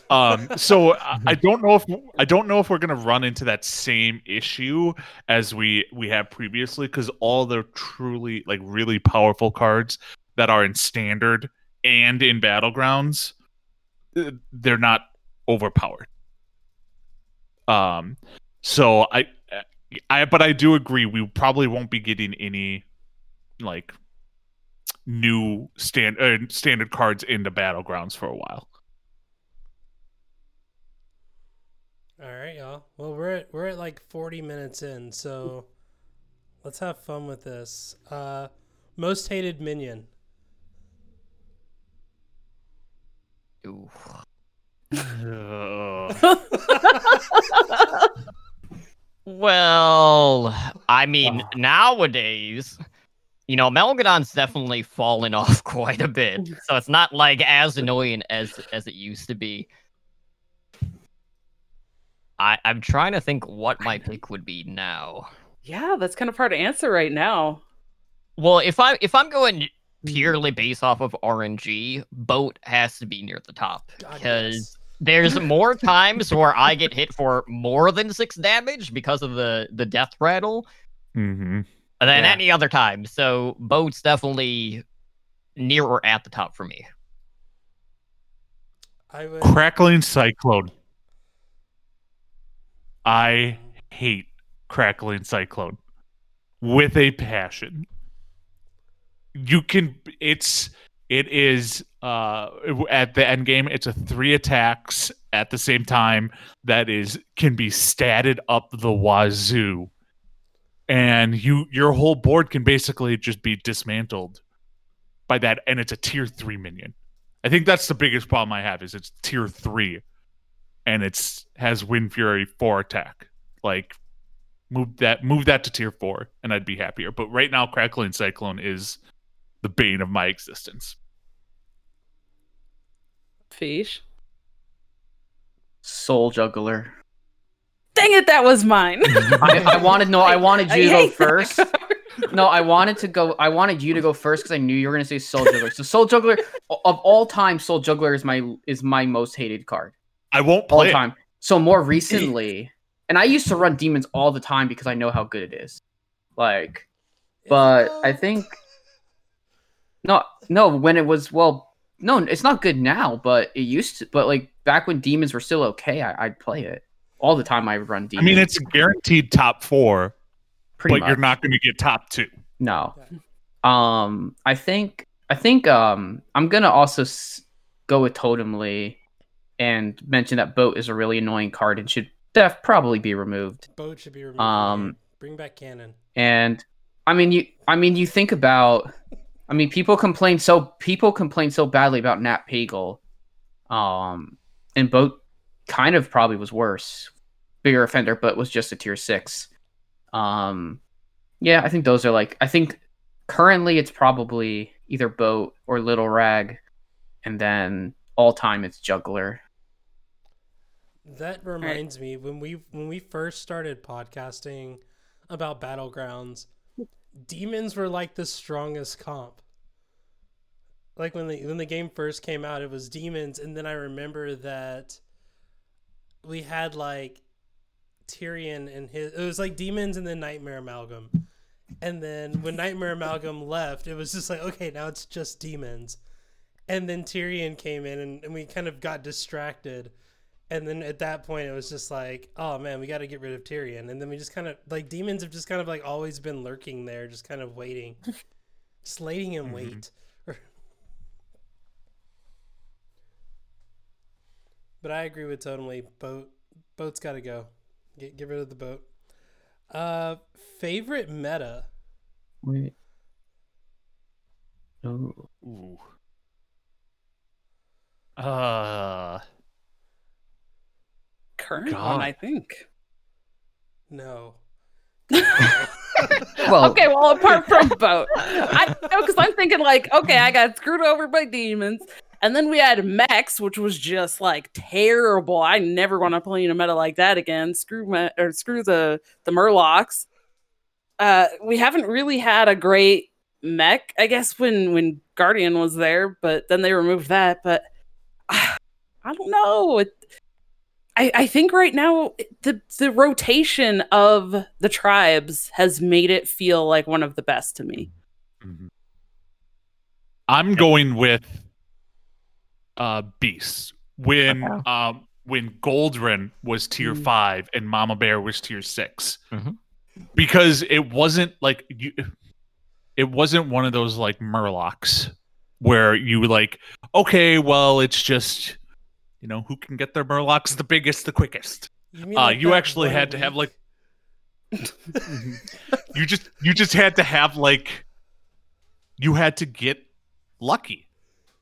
Um, so I, *laughs* I don't know if I don't know if we're gonna run into that same issue as we we have previously because all the truly like really powerful cards that are in standard and in battlegrounds, uh, they're not overpowered. Um, so I, I but I do agree we probably won't be getting any like new stand uh, standard cards into battlegrounds for a while. All right, y'all. Well, we're at we're at like 40 minutes in, so let's have fun with this. Uh most hated minion. Ooh. *laughs* Well, I mean, nowadays, you know, Amalgadon's definitely fallen *laughs* off quite a bit. So it's not like as annoying as as it used to be. I I'm trying to think what my pick would be now. yeah, that's kind of hard to answer right now. Well, if I if I'm going purely based off of RNG, boat has to be near the top because yes. there's *laughs* more times where I get hit for more than six damage because of the the death rattle hmm than Yeah. any other time. So boat's definitely near or at the top for me. I would Crackling Cyclone. I hate Crackling Cyclone with a passion. You can it's it is uh at the end game it's a three attacks at the same time that is can be statted up the wazoo and you your whole board can basically just be dismantled by that and it's a tier 3 minion I think that's the biggest problem I have is it's tier three, and it's has Wind Fury four attack. Like, move that move that to tier four, and I'd be happier. But right now, Crackling Cyclone is the bane of my existence. Fish. Soul Juggler. Dang it, that was mine. *laughs* I, I wanted no, I wanted I you to go first. No, I wanted to go. I wanted you to go first because I knew you were gonna say Soul Juggler. So Soul Juggler of all time, Soul Juggler is my is my most hated card I won't all play it. time. So more recently, and I used to run demons all the time because I know how good it is. Like, but I think no, no. When it was well, no, it's not good now. But it used to. But like back when demons were still okay, I, I'd play it all the time. I run deep. I mean, it's guaranteed top four. pretty but much. you're not going to get top two. No. Um, I think I think um I'm gonna also s- go with Totemly and mention that Boat is a really annoying card and should def probably be removed. Boat should be removed. Um, Bring back cannon. And I mean you I mean you think about I mean people complain so people complain so badly about Nat Pagel. Um and Boat kind of probably was worse. Bigger offender, but was just a tier six. Um yeah, I think those are like I think currently it's probably either Boat or Little Rag, and then all time it's Juggler. That reminds me when we when we first started podcasting about battlegrounds, demons were like the strongest comp. Like when the when the game first came out, it was demons, and then I remember that we had like Tyrion and his. It was like demons and then Nightmare Amalgam, and then when Nightmare Amalgam left, it was just like okay, now it's just demons, and then Tyrion came in, and, and we kind of got distracted. And then at that point, it was just like, oh man, we got to get rid of Tyrion. And then we just kind of like demons have just kind of like always been lurking there, just kind of waiting, just letting him Mhm. wait. But I agree with totally. Boat, boat's got to go. Get get rid of the boat. Uh, favorite meta. Wait. Oh. Ooh. Uh, Current God. one, I think. No. *laughs* Well, okay, well, apart from boat, I know because I'm thinking like, okay, I got screwed over by demons, and then we had Max, which was just like terrible. I never want to play in a meta like that again. Screw or screw the the Murlocs. Uh, we haven't really had a great mech, I guess, when when Guardian was there, but then they removed that. But *sighs* I don't know. It, I, I think right now the the rotation of the tribes has made it feel like one of the best to me. mhm. I'm going with uh Beast. When Okay. um when Goldrinn was tier Mm. five and Mama Bear was tier 6 Mhm. because it wasn't like you, it wasn't one of those like Murlocs where you like okay, well it's just you know who can get their Murlocs the biggest, the quickest. You mean Uh, like you actually had to have, like *laughs* You just you just had to have like you had to get lucky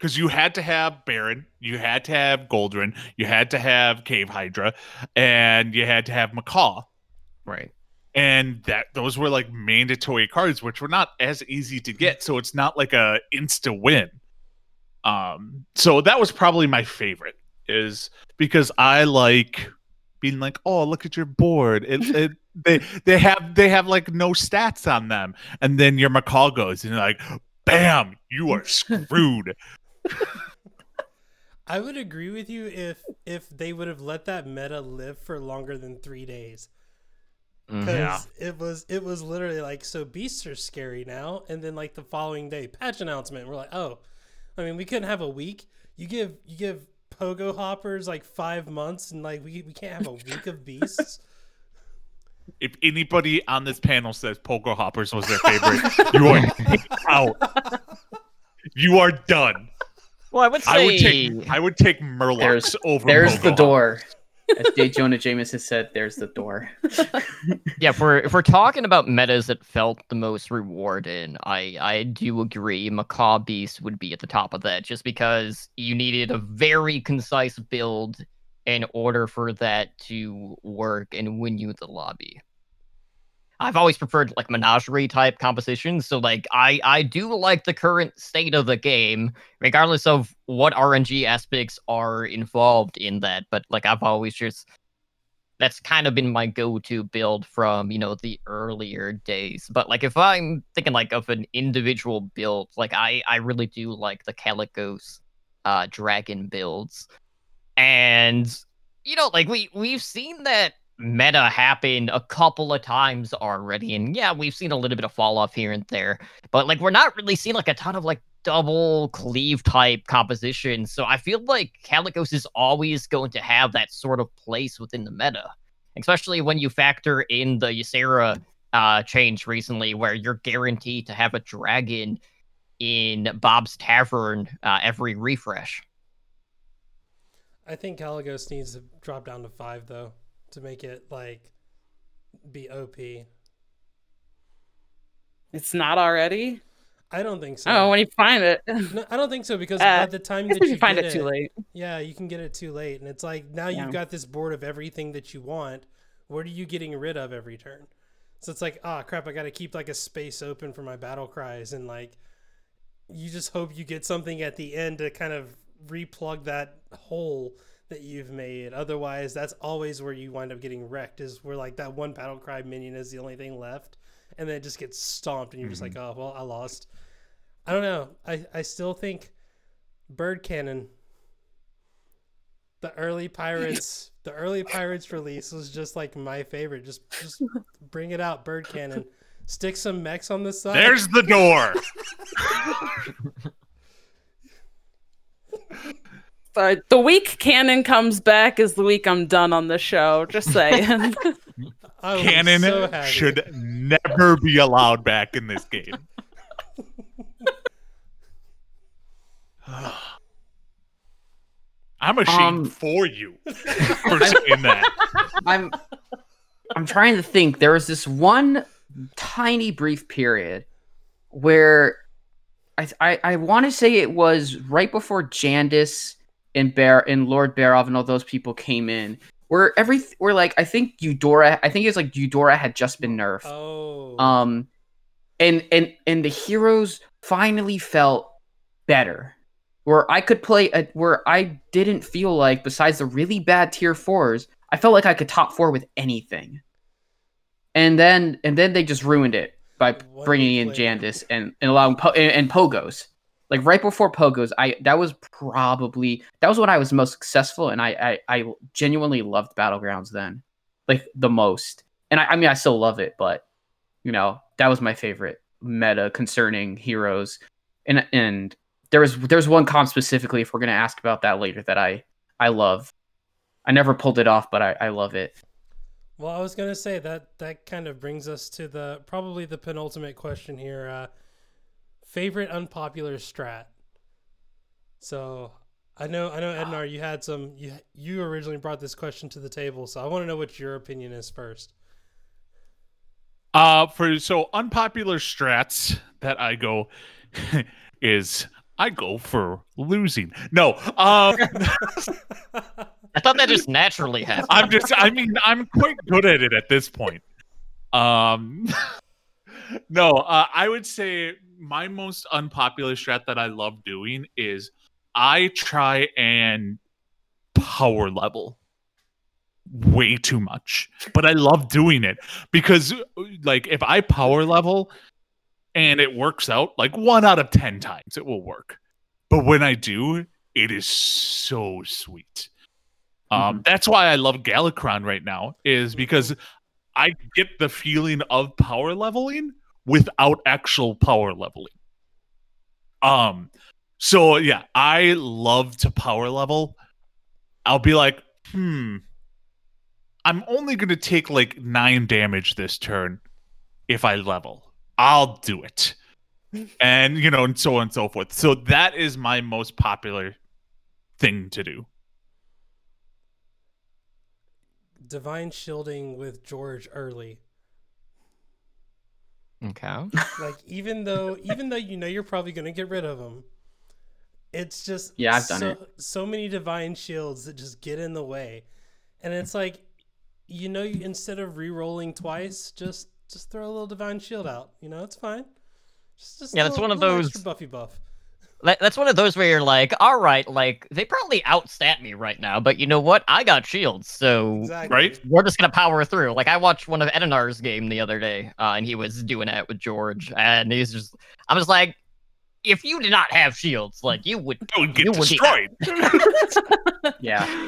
because you had to have Baron, you had to have Goldrinn, you had to have Cave Hydra, and you had to have Macaw. right. and that those were like mandatory cards which were not as easy to get so it's not like a insta win um so that was probably my favorite is because i like being like oh look at your board it, *laughs* it they they have they have like no stats on them and then your macaw goes and you're like bam you are *laughs* screwed I would agree with you if if they would have let that meta live for longer than three days. Mm-hmm. Because Yeah. it was it was literally like so beasts are scary now. And then like the following day patch announcement. We're like oh i mean we couldn't have a week. You give you give pogo hoppers like five months and like we, we can't have a week of beasts? *laughs* If anybody on this panel says pogo hoppers was their favorite you are *laughs* out. You are done Well, I would say I would take I would take Murlocs There's- over. There's Pogo the door. *laughs* As J. Jonah Jameson said, there's the door. *laughs* yeah, if we're if we're talking about metas that felt the most rewarding, I I do agree. Macaw Beast would be at the top of that, just because you needed a very concise build in order for that to work and win you the lobby. I've always preferred like menagerie type compositions, so like I I do like the current state of the game, regardless of what RNG aspects are involved in that. But like I've always just that's kind of been my go-to build from you know the earlier days but like if i'm thinking like of an individual build like i i really do like the Kalecgos uh dragon builds and you know like we we've seen that meta happened a couple of times already and yeah we've seen a little bit of fall off here and there but like we're not really seeing like a ton of like double cleave type composition so i feel like Kalecgos is always going to have that sort of place within the meta especially when you factor in the ysera uh changed recently where you're guaranteed to have a dragon in Bob's Tavern uh, every refresh. I think Kalecgos needs to drop down to five though to make it like be OP. It's not already. I don't think so. Oh, when you find it, No, I don't think so because *laughs* Uh, by the time that you find it too late. yeah, you can get it too late, and it's like now Yeah. you've got this board of everything that you want. What are you getting rid of every turn? So it's like, ah, crap! I got to keep like a space open for my battle cries, and like, you just hope you get something at the end to kind of replug that hole that you've made. Otherwise, that's always where you wind up getting wrecked. Is where like that one battle cry minion is the only thing left, and then it just gets stomped, and you're just like, mm-hmm. oh well, I lost. I don't know. I I still think bird cannon. The early pirates, *laughs* the early pirates release was just like my favorite. Just just bring it out, bird cannon. Stick some mechs on the side. There's the door. *laughs* *laughs* But the week Cannon comes back is the week I'm done on the show. Just saying. *laughs* I was Cannon so should never be allowed back in this game. *sighs* I'm ashamed Um, for you *laughs* for saying that. I'm I'm trying to think. There was this one tiny brief period where I I, I want to say it was right before Jandice and Bear and Lord Barov and all those people came in. Where every where like I think Eudora I think it was like Eudora had just been nerfed. Oh. Um and and and the heroes finally felt better. Where I could play a, where I didn't feel like besides the really bad tier 4s, I felt like I could top 4 with anything. And then and then they just ruined it by What bringing in? Jandice and, and allowing po- and, and Pogos. Like right before Pogos, I that was probably that was when I was most successful and I I, I genuinely loved Battlegrounds then. Like the most. And I, I mean I still love it, but you know, that was my favorite meta concerning heroes. And and there was there's one comp specifically if we're gonna ask about that later that I I love. I never pulled it off, but I, I love it. Well, I was gonna say that that kind of brings us to the probably the penultimate question here. Uh, favorite unpopular strat. So I know I know Ednar, you had some you you originally brought this question to the table, so I want to know what your opinion is first. Uh for so unpopular strats that I go *laughs* is I go for losing. No, um I thought that just naturally happened. I'm just I mean I'm quite good at it at this point. Um *laughs* No, uh, I would say my most unpopular strat that I love doing is I try and power level way too much. But I love doing it because like if I power level and it works out, like 1 out of 10 times it will work. But when I do, it is so sweet. Um, that's why I love Galakrond right now, is because I get the feeling of power leveling without actual power leveling. Um, so yeah, I love to power level. I'll be like, hmm, I'm only gonna take like nine damage this turn if I level. I'll do it. And you know, and so on and so forth. So that is my most popular thing to do. Divine shielding with George early. Okay. Like even though even though you know you're probably gonna get rid of them, it's just Yeah, I've done so, it. So many divine shields that just get in the way, and it's like, you know, instead of re-rolling twice, just just throw a little divine shield out. You know, it's fine. Just, just Yeah, that's one of those- buffy buff. That, that's one of those where you're like, all right, like they probably outstat me right now, but you know what? I got shields, so Exactly. Right? we're just gonna power through. Like I watched one of Ednar's game the other day, uh, and he was doing that with George, and he's just, I was like, if you did not have shields, like you would. I would get You would be- destroyed. *laughs* Yeah.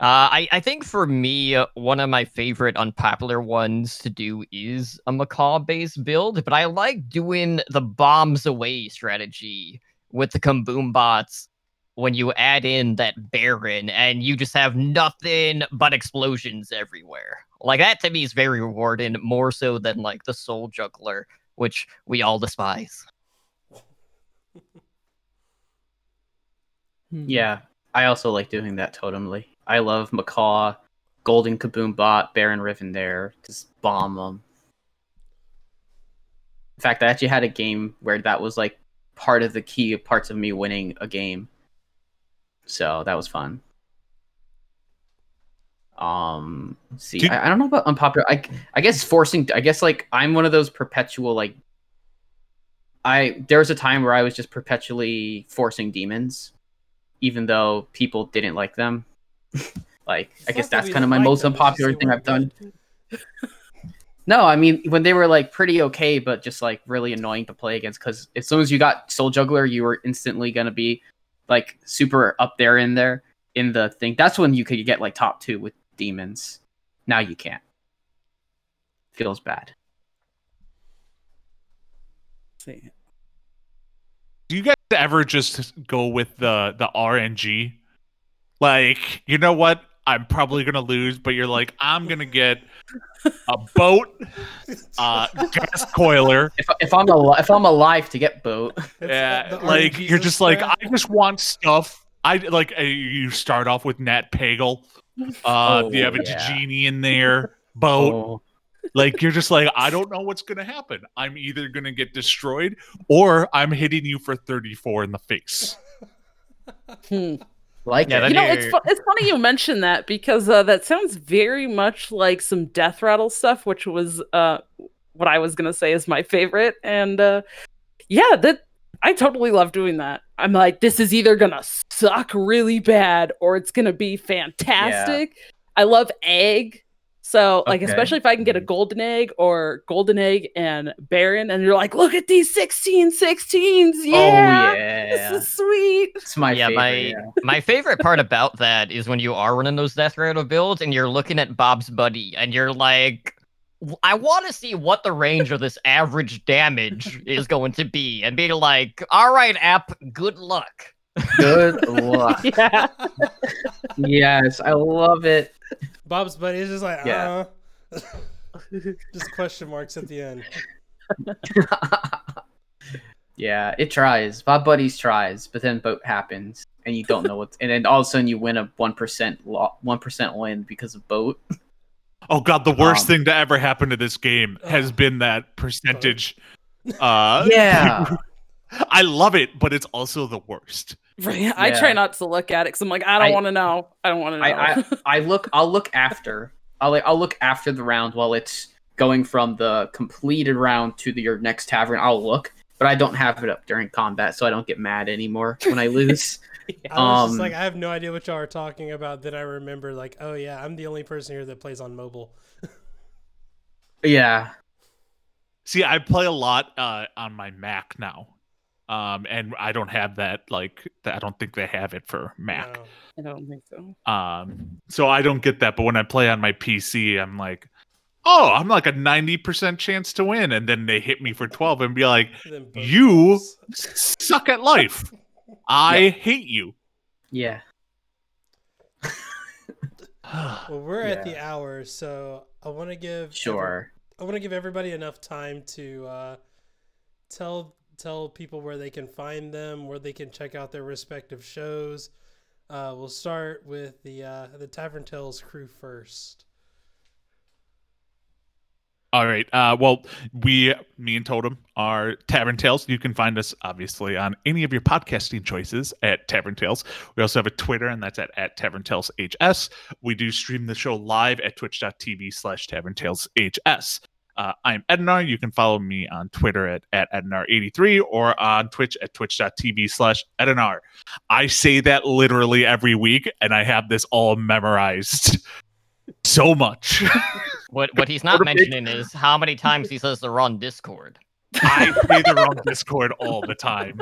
Uh, I I think for me, uh, one of my favorite unpopular ones to do is a macaw based build, but I like doing the bombs away strategy with the Kaboom bots when you add in that Baron and you just have nothing but explosions everywhere. Like that to me is very rewarding, more so than like the soul juggler, which we all despise. *laughs* Yeah, I also like doing that totemly. I love Macaw, Golden Kaboom Bot, Baron Rivendare. Just bomb them. In fact, I actually had a game where that was like part of the key parts of me winning a game. So that was fun. Um, see, Did- I, I don't know about unpopular. I I guess forcing. I guess like I'm one of those perpetual like. I there was a time where I was just perpetually forcing demons, even though people didn't like them. Like I guess that's kind of my most them, it's just unpopular thing I've done. *laughs* No, I mean when they were like pretty okay, but just like really annoying to play against. Because as soon as you got Soul Juggler, you were instantly gonna be like super up there in there in the thing. That's when you could get like top two with demons. Now you can't. Feels bad. See. Do you guys ever just go with the the RNG? Like, you know what? I'm probably gonna lose, but you're like, I'm gonna get a boat, uh, gas coiler. If, if I'm al- if I'm alive to get boat, Yeah, the like RNG you're just like, I just want stuff. I like uh, you start off with Nat Pagel. Uh, Oh, you have a yeah. genie in there, boat. oh, Like you're just like, I don't know what's gonna happen. I'm either gonna get destroyed or I'm hitting you for 34 in the face. Hmm. Like Yeah, it. You know, it's fu- it's funny you mention that because uh, that sounds very much like some Death Rattle stuff, which was uh, what I was gonna say is my favorite. And uh, yeah, that I totally love doing that. I'm like, this is either gonna suck really bad or it's gonna be fantastic. I love egg. So, like, Okay. especially if I can get a mm-hmm. golden egg or golden egg and Baron, and you're like, look at these 16 16s. Yeah, oh yeah, this is sweet. it's my yeah, favorite. my yeah. my favorite part about that is when you are running those Death Rattle builds and you're looking at Bob's buddy and you're like, I want to see what the range of this average damage is going to be, and being like, all right, app, good luck. Good *laughs* luck. *laughs* Yeah. yes, I love it. Bob's buddy is just like, Yeah. uh *laughs* just question marks at the end. *laughs* yeah, it tries. Bob Buddies tries, but then boat happens, and you don't know what's. And then all of a sudden, you win a one percent one percent win because of boat. Oh god, the worst Um, thing to ever happen to this game has been that *laughs* percentage. Uh, Yeah, I love it, but it's also the worst. Right. *laughs* I try not to look at it because I'm like, I don't want to know. I don't want to know. I, I *laughs* I look. I'll look after. I'll I'll look after the round while it's going from the completed round to the, your next tavern. I'll look, but I don't have it up during combat, so I don't get mad anymore when I *laughs* lose. I was just Um, like, I have no idea what y'all are talking about. Then I remember, like, oh yeah, I'm the only person here that plays on mobile. yeah, See, I play a lot uh, on my Mac now, um, and I don't have that. Like, I don't think they have it for Mac. No. I don't think so. Um, so I don't get that. But when I play on my PC, I'm like, oh, I'm like a ninety percent chance to win, and then they hit me for twelve and be like, *laughs* Then You- goals. suck at life. I hate you. yeah. *sighs* Well, we're at the hour, so I want to give every- Sure. I want to give everybody enough time to uh, tell tell people where they can find them, where they can check out their respective shows. Uh, we'll start with the uh, the Tavern Tales crew first. All right. Uh, well, we, me and Totem, are Tavern Tales. You can find us obviously on any of your podcasting choices at Tavern Tales. We also have a Twitter, and that's at, at Tavern Tales HS. We do stream the show live at twitch.tv slash Tavern Tales HS. Uh, I'm Ednar. You can follow me on Twitter at, at Ednar83 or on Twitch at twitch.tv slash Ednar. I say that literally every week, and I have this all memorized *laughs* so much. *laughs* What what he's not What a big- mentioning is how many times he says they're on Discord. I say the wrong *laughs* Discord all the time.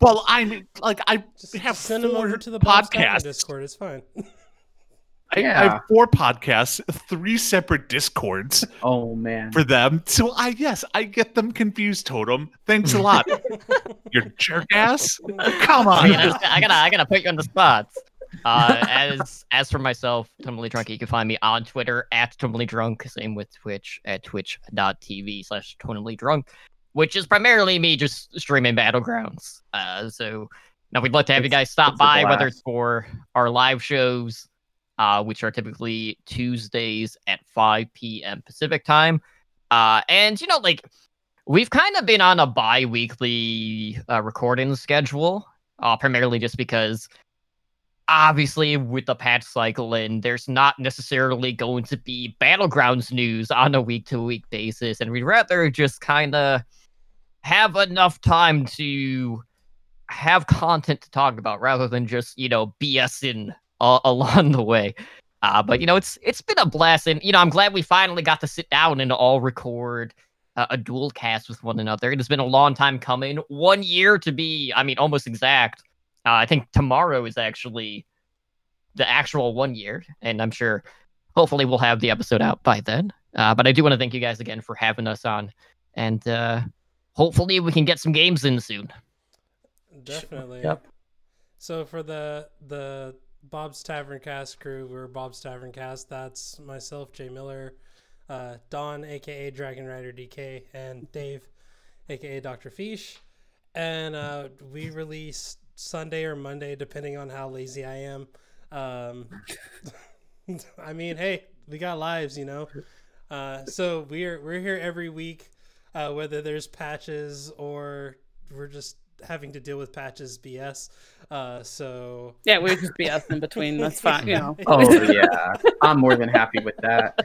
Well, I'm like I Just, have just send them four over to the podcast Discord. It's fine. I, I have four podcasts, three separate Discords Oh man. for them. So I yes, I get them confused. Totem, thanks a lot. *laughs* you jerk ass. Come I on. gotta, I gotta I gotta put you on the spot. Uh, as as for myself, Totally Drunk, you can find me on Twitter at Totally Drunk. Same with Twitch at twitch.tv slash Totally Drunk, which is primarily me just streaming Battlegrounds. Uh, so now we'd love to have you guys stop by, whether it's for our live shows, uh, which are typically Tuesdays at 5 p.m. Pacific time. Uh, and you know, like we've kind of been on a bi-weekly uh, recording schedule, uh, primarily just because obviously with the patch cycle and there's not necessarily going to be battlegrounds news on a week-to-week basis, and we'd rather just kind of have enough time to have content to talk about rather than just you know BSing uh, *laughs* along the way. Uh, but you know, it's it's been a blast, and you know, I'm glad we finally got to sit down and all record uh, a dual cast with one another. It has been a long time coming. One year to be, I mean, almost exact. Uh, I think tomorrow is actually the actual one year, and I'm sure, hopefully, we'll have the episode out by then. Uh, but I do want to thank you guys again for having us on, and uh, hopefully, we can get some games in soon. Definitely. Yep. So for the the Bob's Tavern Cast crew, we're Bob's Tavern Cast. That's myself, Jay Miller, uh, Don, aka Dragon Rider DK, and Dave, aka Dr. Fish. And uh, we release Sunday or Monday, depending on how lazy I am. Um, *laughs* I mean, hey, we got lives, you know. Uh, so we're we're here every week, uh, whether there's patches or we're just having to deal with patches BS. Uh, so Yeah, we would just BS in between. That's fine. You know. *laughs* Oh yeah, I'm more than happy with that.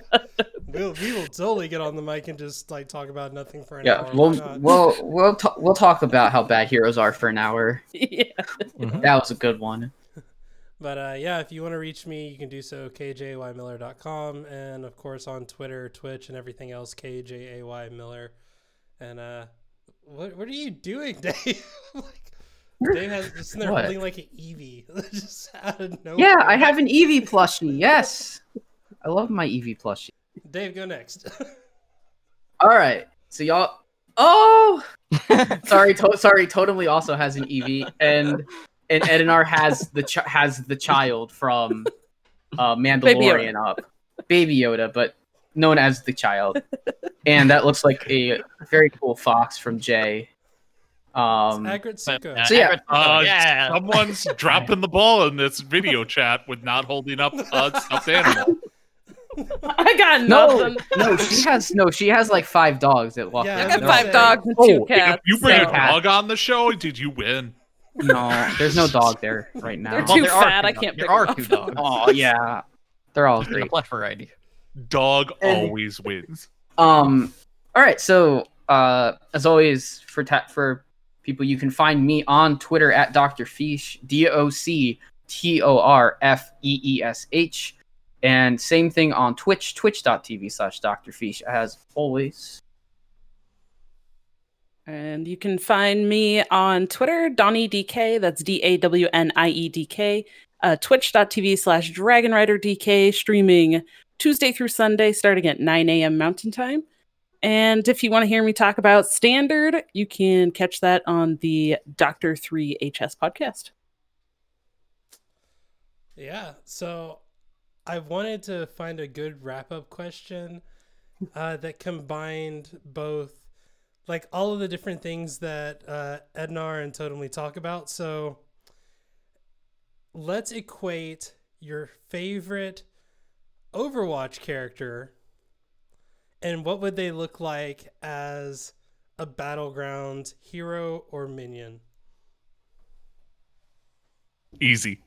we'll we will totally get on the mic and just like talk about nothing for an Yeah, hour. Yeah, we'll we'll we'll ta- we'll talk about how bad heroes are for an hour. *laughs* yeah. *laughs* That was a good one. But uh, yeah, if you want to reach me, you can do so kjymiller.com and of course on Twitter, Twitch, and everything else kjay miller. And uh, what what are you doing, *laughs* Dave? like, *laughs* Dave has just in there holding like an Eevee, *laughs* just out of nowhere. Yeah, I have an Eevee plushie. Yes, I love my Eevee plushie. Dave, go next. All right, so y'all. Oh, sorry, to- sorry. Totally also has an Eevee, and and Ednar has the ch- has the child from uh, Mandalorian up, Baby Yoda, but known as the child, and that looks like a very cool fox from Jay. Um, Agrit Suko. Uh, So, yeah. Everett- Uh, yeah. Someone's *laughs* dropping the ball in this video chat with not holding up a stuffed animal. I got no, nothing. no, she has no. She has like five dogs that walk. Yeah, I got was five say- dogs and Oh, two if If cats. you bring so- a dog on the show, did you win? No, there's no dog there right now. They're Well, too there fat, two I can't There pick are them two up. dogs. Oh yeah, they're all There's a great. variety. Dog And- always wins. Um, all right. So, uh, as always, for ta- for people, you can find me on Twitter at Dr. Fish, D O C T O R F E E S H, and same thing on Twitch, twitch.tv slash Dr. Fish, as always. And you can find me on Twitter, Dawnie DK. That's D A W N I E D K. Uh, Twitch.tv slash Dragon Rider DK, streaming Tuesday through Sunday, starting at 9 a.m. Mountain Time. And if you want to hear me talk about Standard, you can catch that on the Doctor 3 HS podcast. Yeah. So I wanted to find a good wrap up question uh, that combined both like all of the different things that uh, Ednar and Totemly talk about. So let's equate your favorite Overwatch character and what would they look like as a battleground hero or minion? Easy.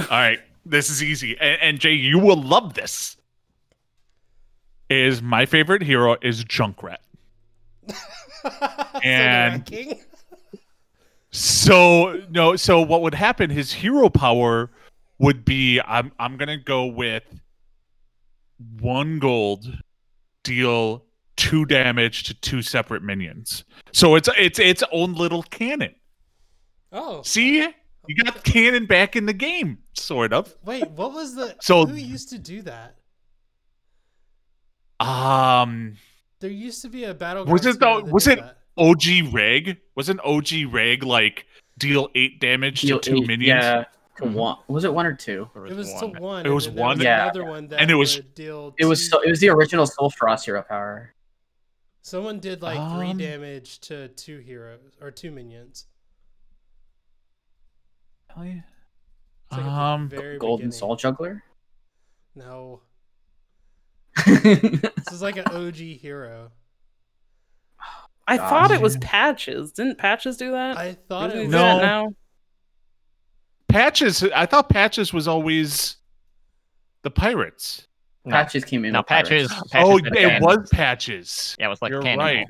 All right, this is easy, and, and Jay, you will love this. Is my favorite hero is Junkrat. *laughs* And-? So no, so what would happen? His hero power would be I'm I'm gonna go with one gold, deal two damage to two separate minions. So it's it's its own little cannon. Oh, See, you got cannon back in the game, sort of. Wait, what was the? So- who used to do that? Um, There used to be a battle. Was it ground the- was it- that OG Reg wasn't OG Reg like deal eight damage Deal to two eight- minions? Yeah, to one. Was it one or two? There It was one. to one. It was and then one. Yeah. another one that And it was- deal. It was so, it was the original Soul Frost hero power. Someone did like three Um, damage to two heroes or two minions. Really? It's like Um, Golden beginning. Soul Juggler. No, *laughs* this is like an OG hero. I Gosh. thought it was Patches. Didn't Patches do that? I thought Doesn't it was do that No. now? Patches. I thought Patches was always the pirates. No. Patches came in. No, patches. Patches oh, it banned. was Patches. Yeah, it was like You're cannon. right.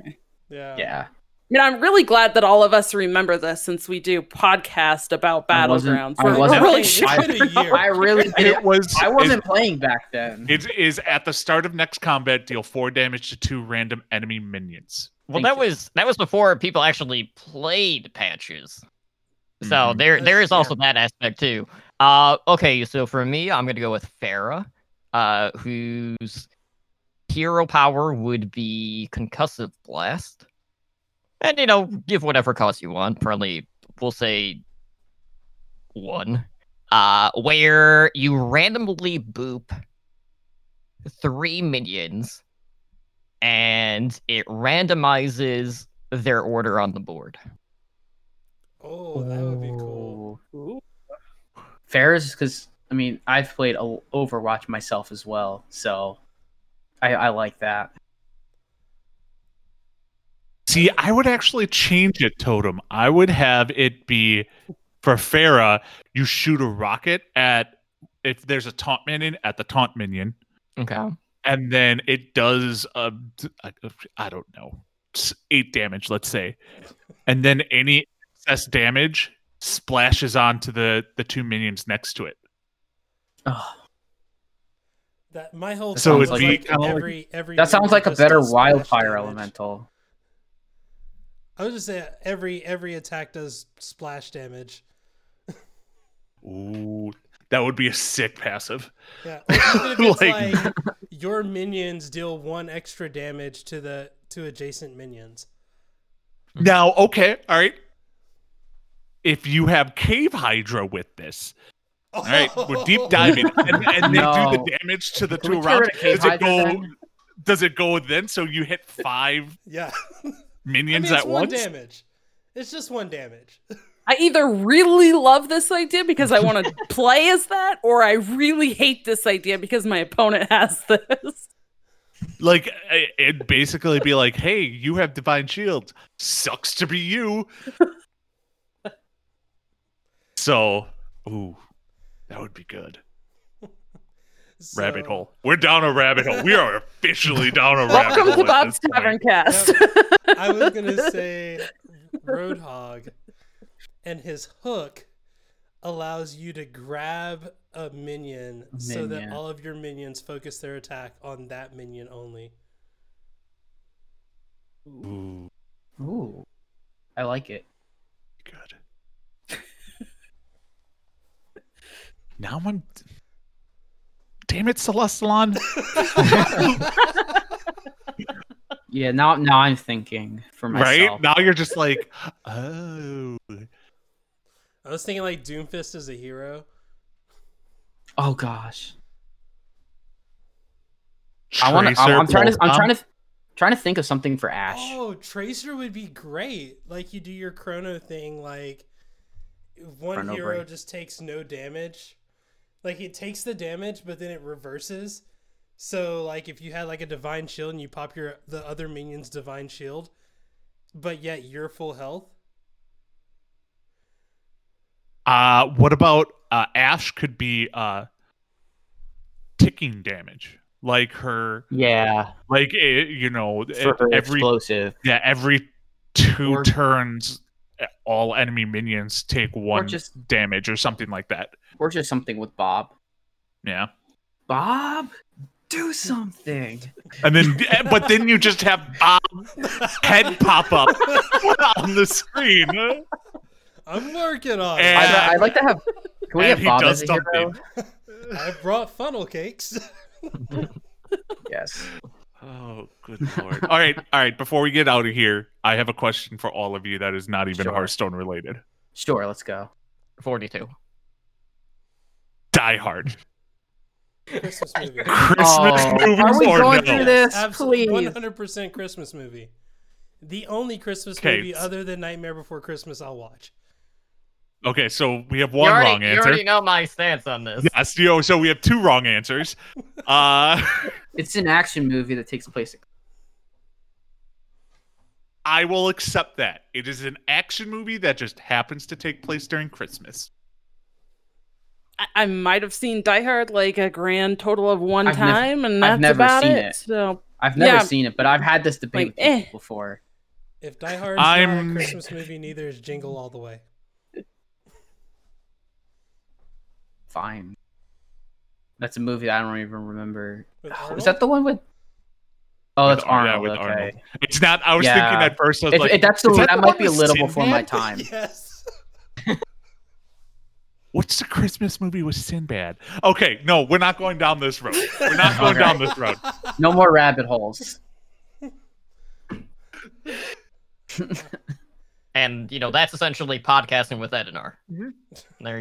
Yeah. Yeah. I mean, I'm really glad that all of us remember this since we do podcast about I wasn't- Battlegrounds. I wasn't- we're really It's shocked. a year. I really did. *laughs* It was. I wasn't playing back then. It is at the start of next combat. Deal four damage to two random enemy minions. Well, Thank that you. was that was before people actually played patches. So Mhm. there there That's is also that aspect too. Uh, okay, so for me, I'm gonna go with Pharah, uh, whose hero power would be concussive blast, and you know, give whatever cost you want. Probably we'll say one, uh, where you randomly boop three minions, and it randomizes their order on the board. Oh, that would be cool. Ooh. Fair is because I mean I've played a- Overwatch myself as well, so I, I like that. See, I would actually change it, Totem. I would have it be for Pharah, you shoot a rocket at if there's a taunt minion at the taunt minion, Okay. and then it does uh, I I don't know eight damage, let's say, and then any excess damage splashes onto the the two minions next to it. Oh, That my whole That thing sounds was like- like kinda like- every every. that sounds like a better wildfire damage. elemental. I was just say every every attack does splash damage. Ooh, that would be a sick passive. Yeah, or even if *laughs* it's Like- like, *laughs* your minions deal one extra damage to the to adjacent minions. Now, okay, all right. If you have Cave Hydra with this, oh. all right, we're deep diving, and, and they do the damage to the Can two we get rounds. rid of Cave Does it go? then? Does it go then? So you hit five Yeah, I minions mean, it's at one once? damage. It's just one damage. I either really love this idea because I want to *laughs* play as that, or I really hate this idea because my opponent has this. Like it- it'd basically be like, "Hey, you have divine shield. Sucks to be you." So, ooh, that would be good. *laughs* Rabbit hole. We're down a rabbit hole. We are officially *laughs* down a rabbit hole. Welcome to at Bob's Tavern point. Cast. I was gonna *laughs* say Roadhog and his hook allows you to grab a minion, so that all of your minions focus their attack on that minion only. Ooh, Ooh, I like it. good. Now I'm. Damn it, Celestalon. *laughs* Yeah, now now I'm thinking for myself. right? Now you're just like, oh. I was thinking like Doomfist is a hero. Oh gosh, I want to. Tracer I'm trying to. I'm trying to trying to think of something for Ashe. Oh, Tracer would be great. Like you do your chrono thing, like one Chrono hero break. just takes no damage. Like it takes the damage, but then it reverses. So like if you had like a divine shield and you pop your the other minion's divine shield, but yet you're full health. Uh, what about uh, Ashe could be uh, ticking damage, like her, Yeah, like eh, you know, for her every explosive. yeah every two Or- turns, all enemy minions take one just- damage or something like that. Or just something with Bob. Yeah, Bob, do something. and then eh, but then you just have Bob's head pop up *laughs* on the screen, I'm working on And- it. I'd, I'd like to have. Can we and have he Bob does as a hero? *laughs* I brought funnel cakes. Yes. Oh, good lord! all right, all right. Before we get out of here, I have a question for all of you that is not even Sure. Hearthstone related. Sure. Let's go. 42. Die Hard. Christmas movie. *laughs* Christmas Oh, movies are we going no? through this? Absolutely, Please. one hundred percent Christmas movie. The only Christmas Okay, movie other than Nightmare Before Christmas I'll watch. Okay, so we have one already, wrong answer. you already know my stance on this. *laughs* Yes, you know, so we have two wrong answers. *laughs* Uh, It's an action movie that takes place. I will accept that. It is an action movie that just happens to take place during Christmas. I, I might have seen Die Hard like a grand total of one I've nev- time, and I've that's never about seen it. it. So I've never Yeah. seen it, but I've had this debate Like, with eh. before. If Die Hard's not I'm- a Christmas movie, neither is Jingle All the Way. Fine. That's a movie that I don't even remember. With Is that the one with? Oh, With that's Ar- yeah, Arnold. with okay. Arnold. It's not. I was Yeah. thinking at first. I was If, like, if that's the, is that, the might be a with little before my time. *laughs* yes. What's the Christmas movie with Sinbad? Okay, no, we're not going down this road. We're not *laughs* going Okay. down this road. No more rabbit holes. *laughs* And you know that's essentially podcasting with Ednar. Mm-hmm. There you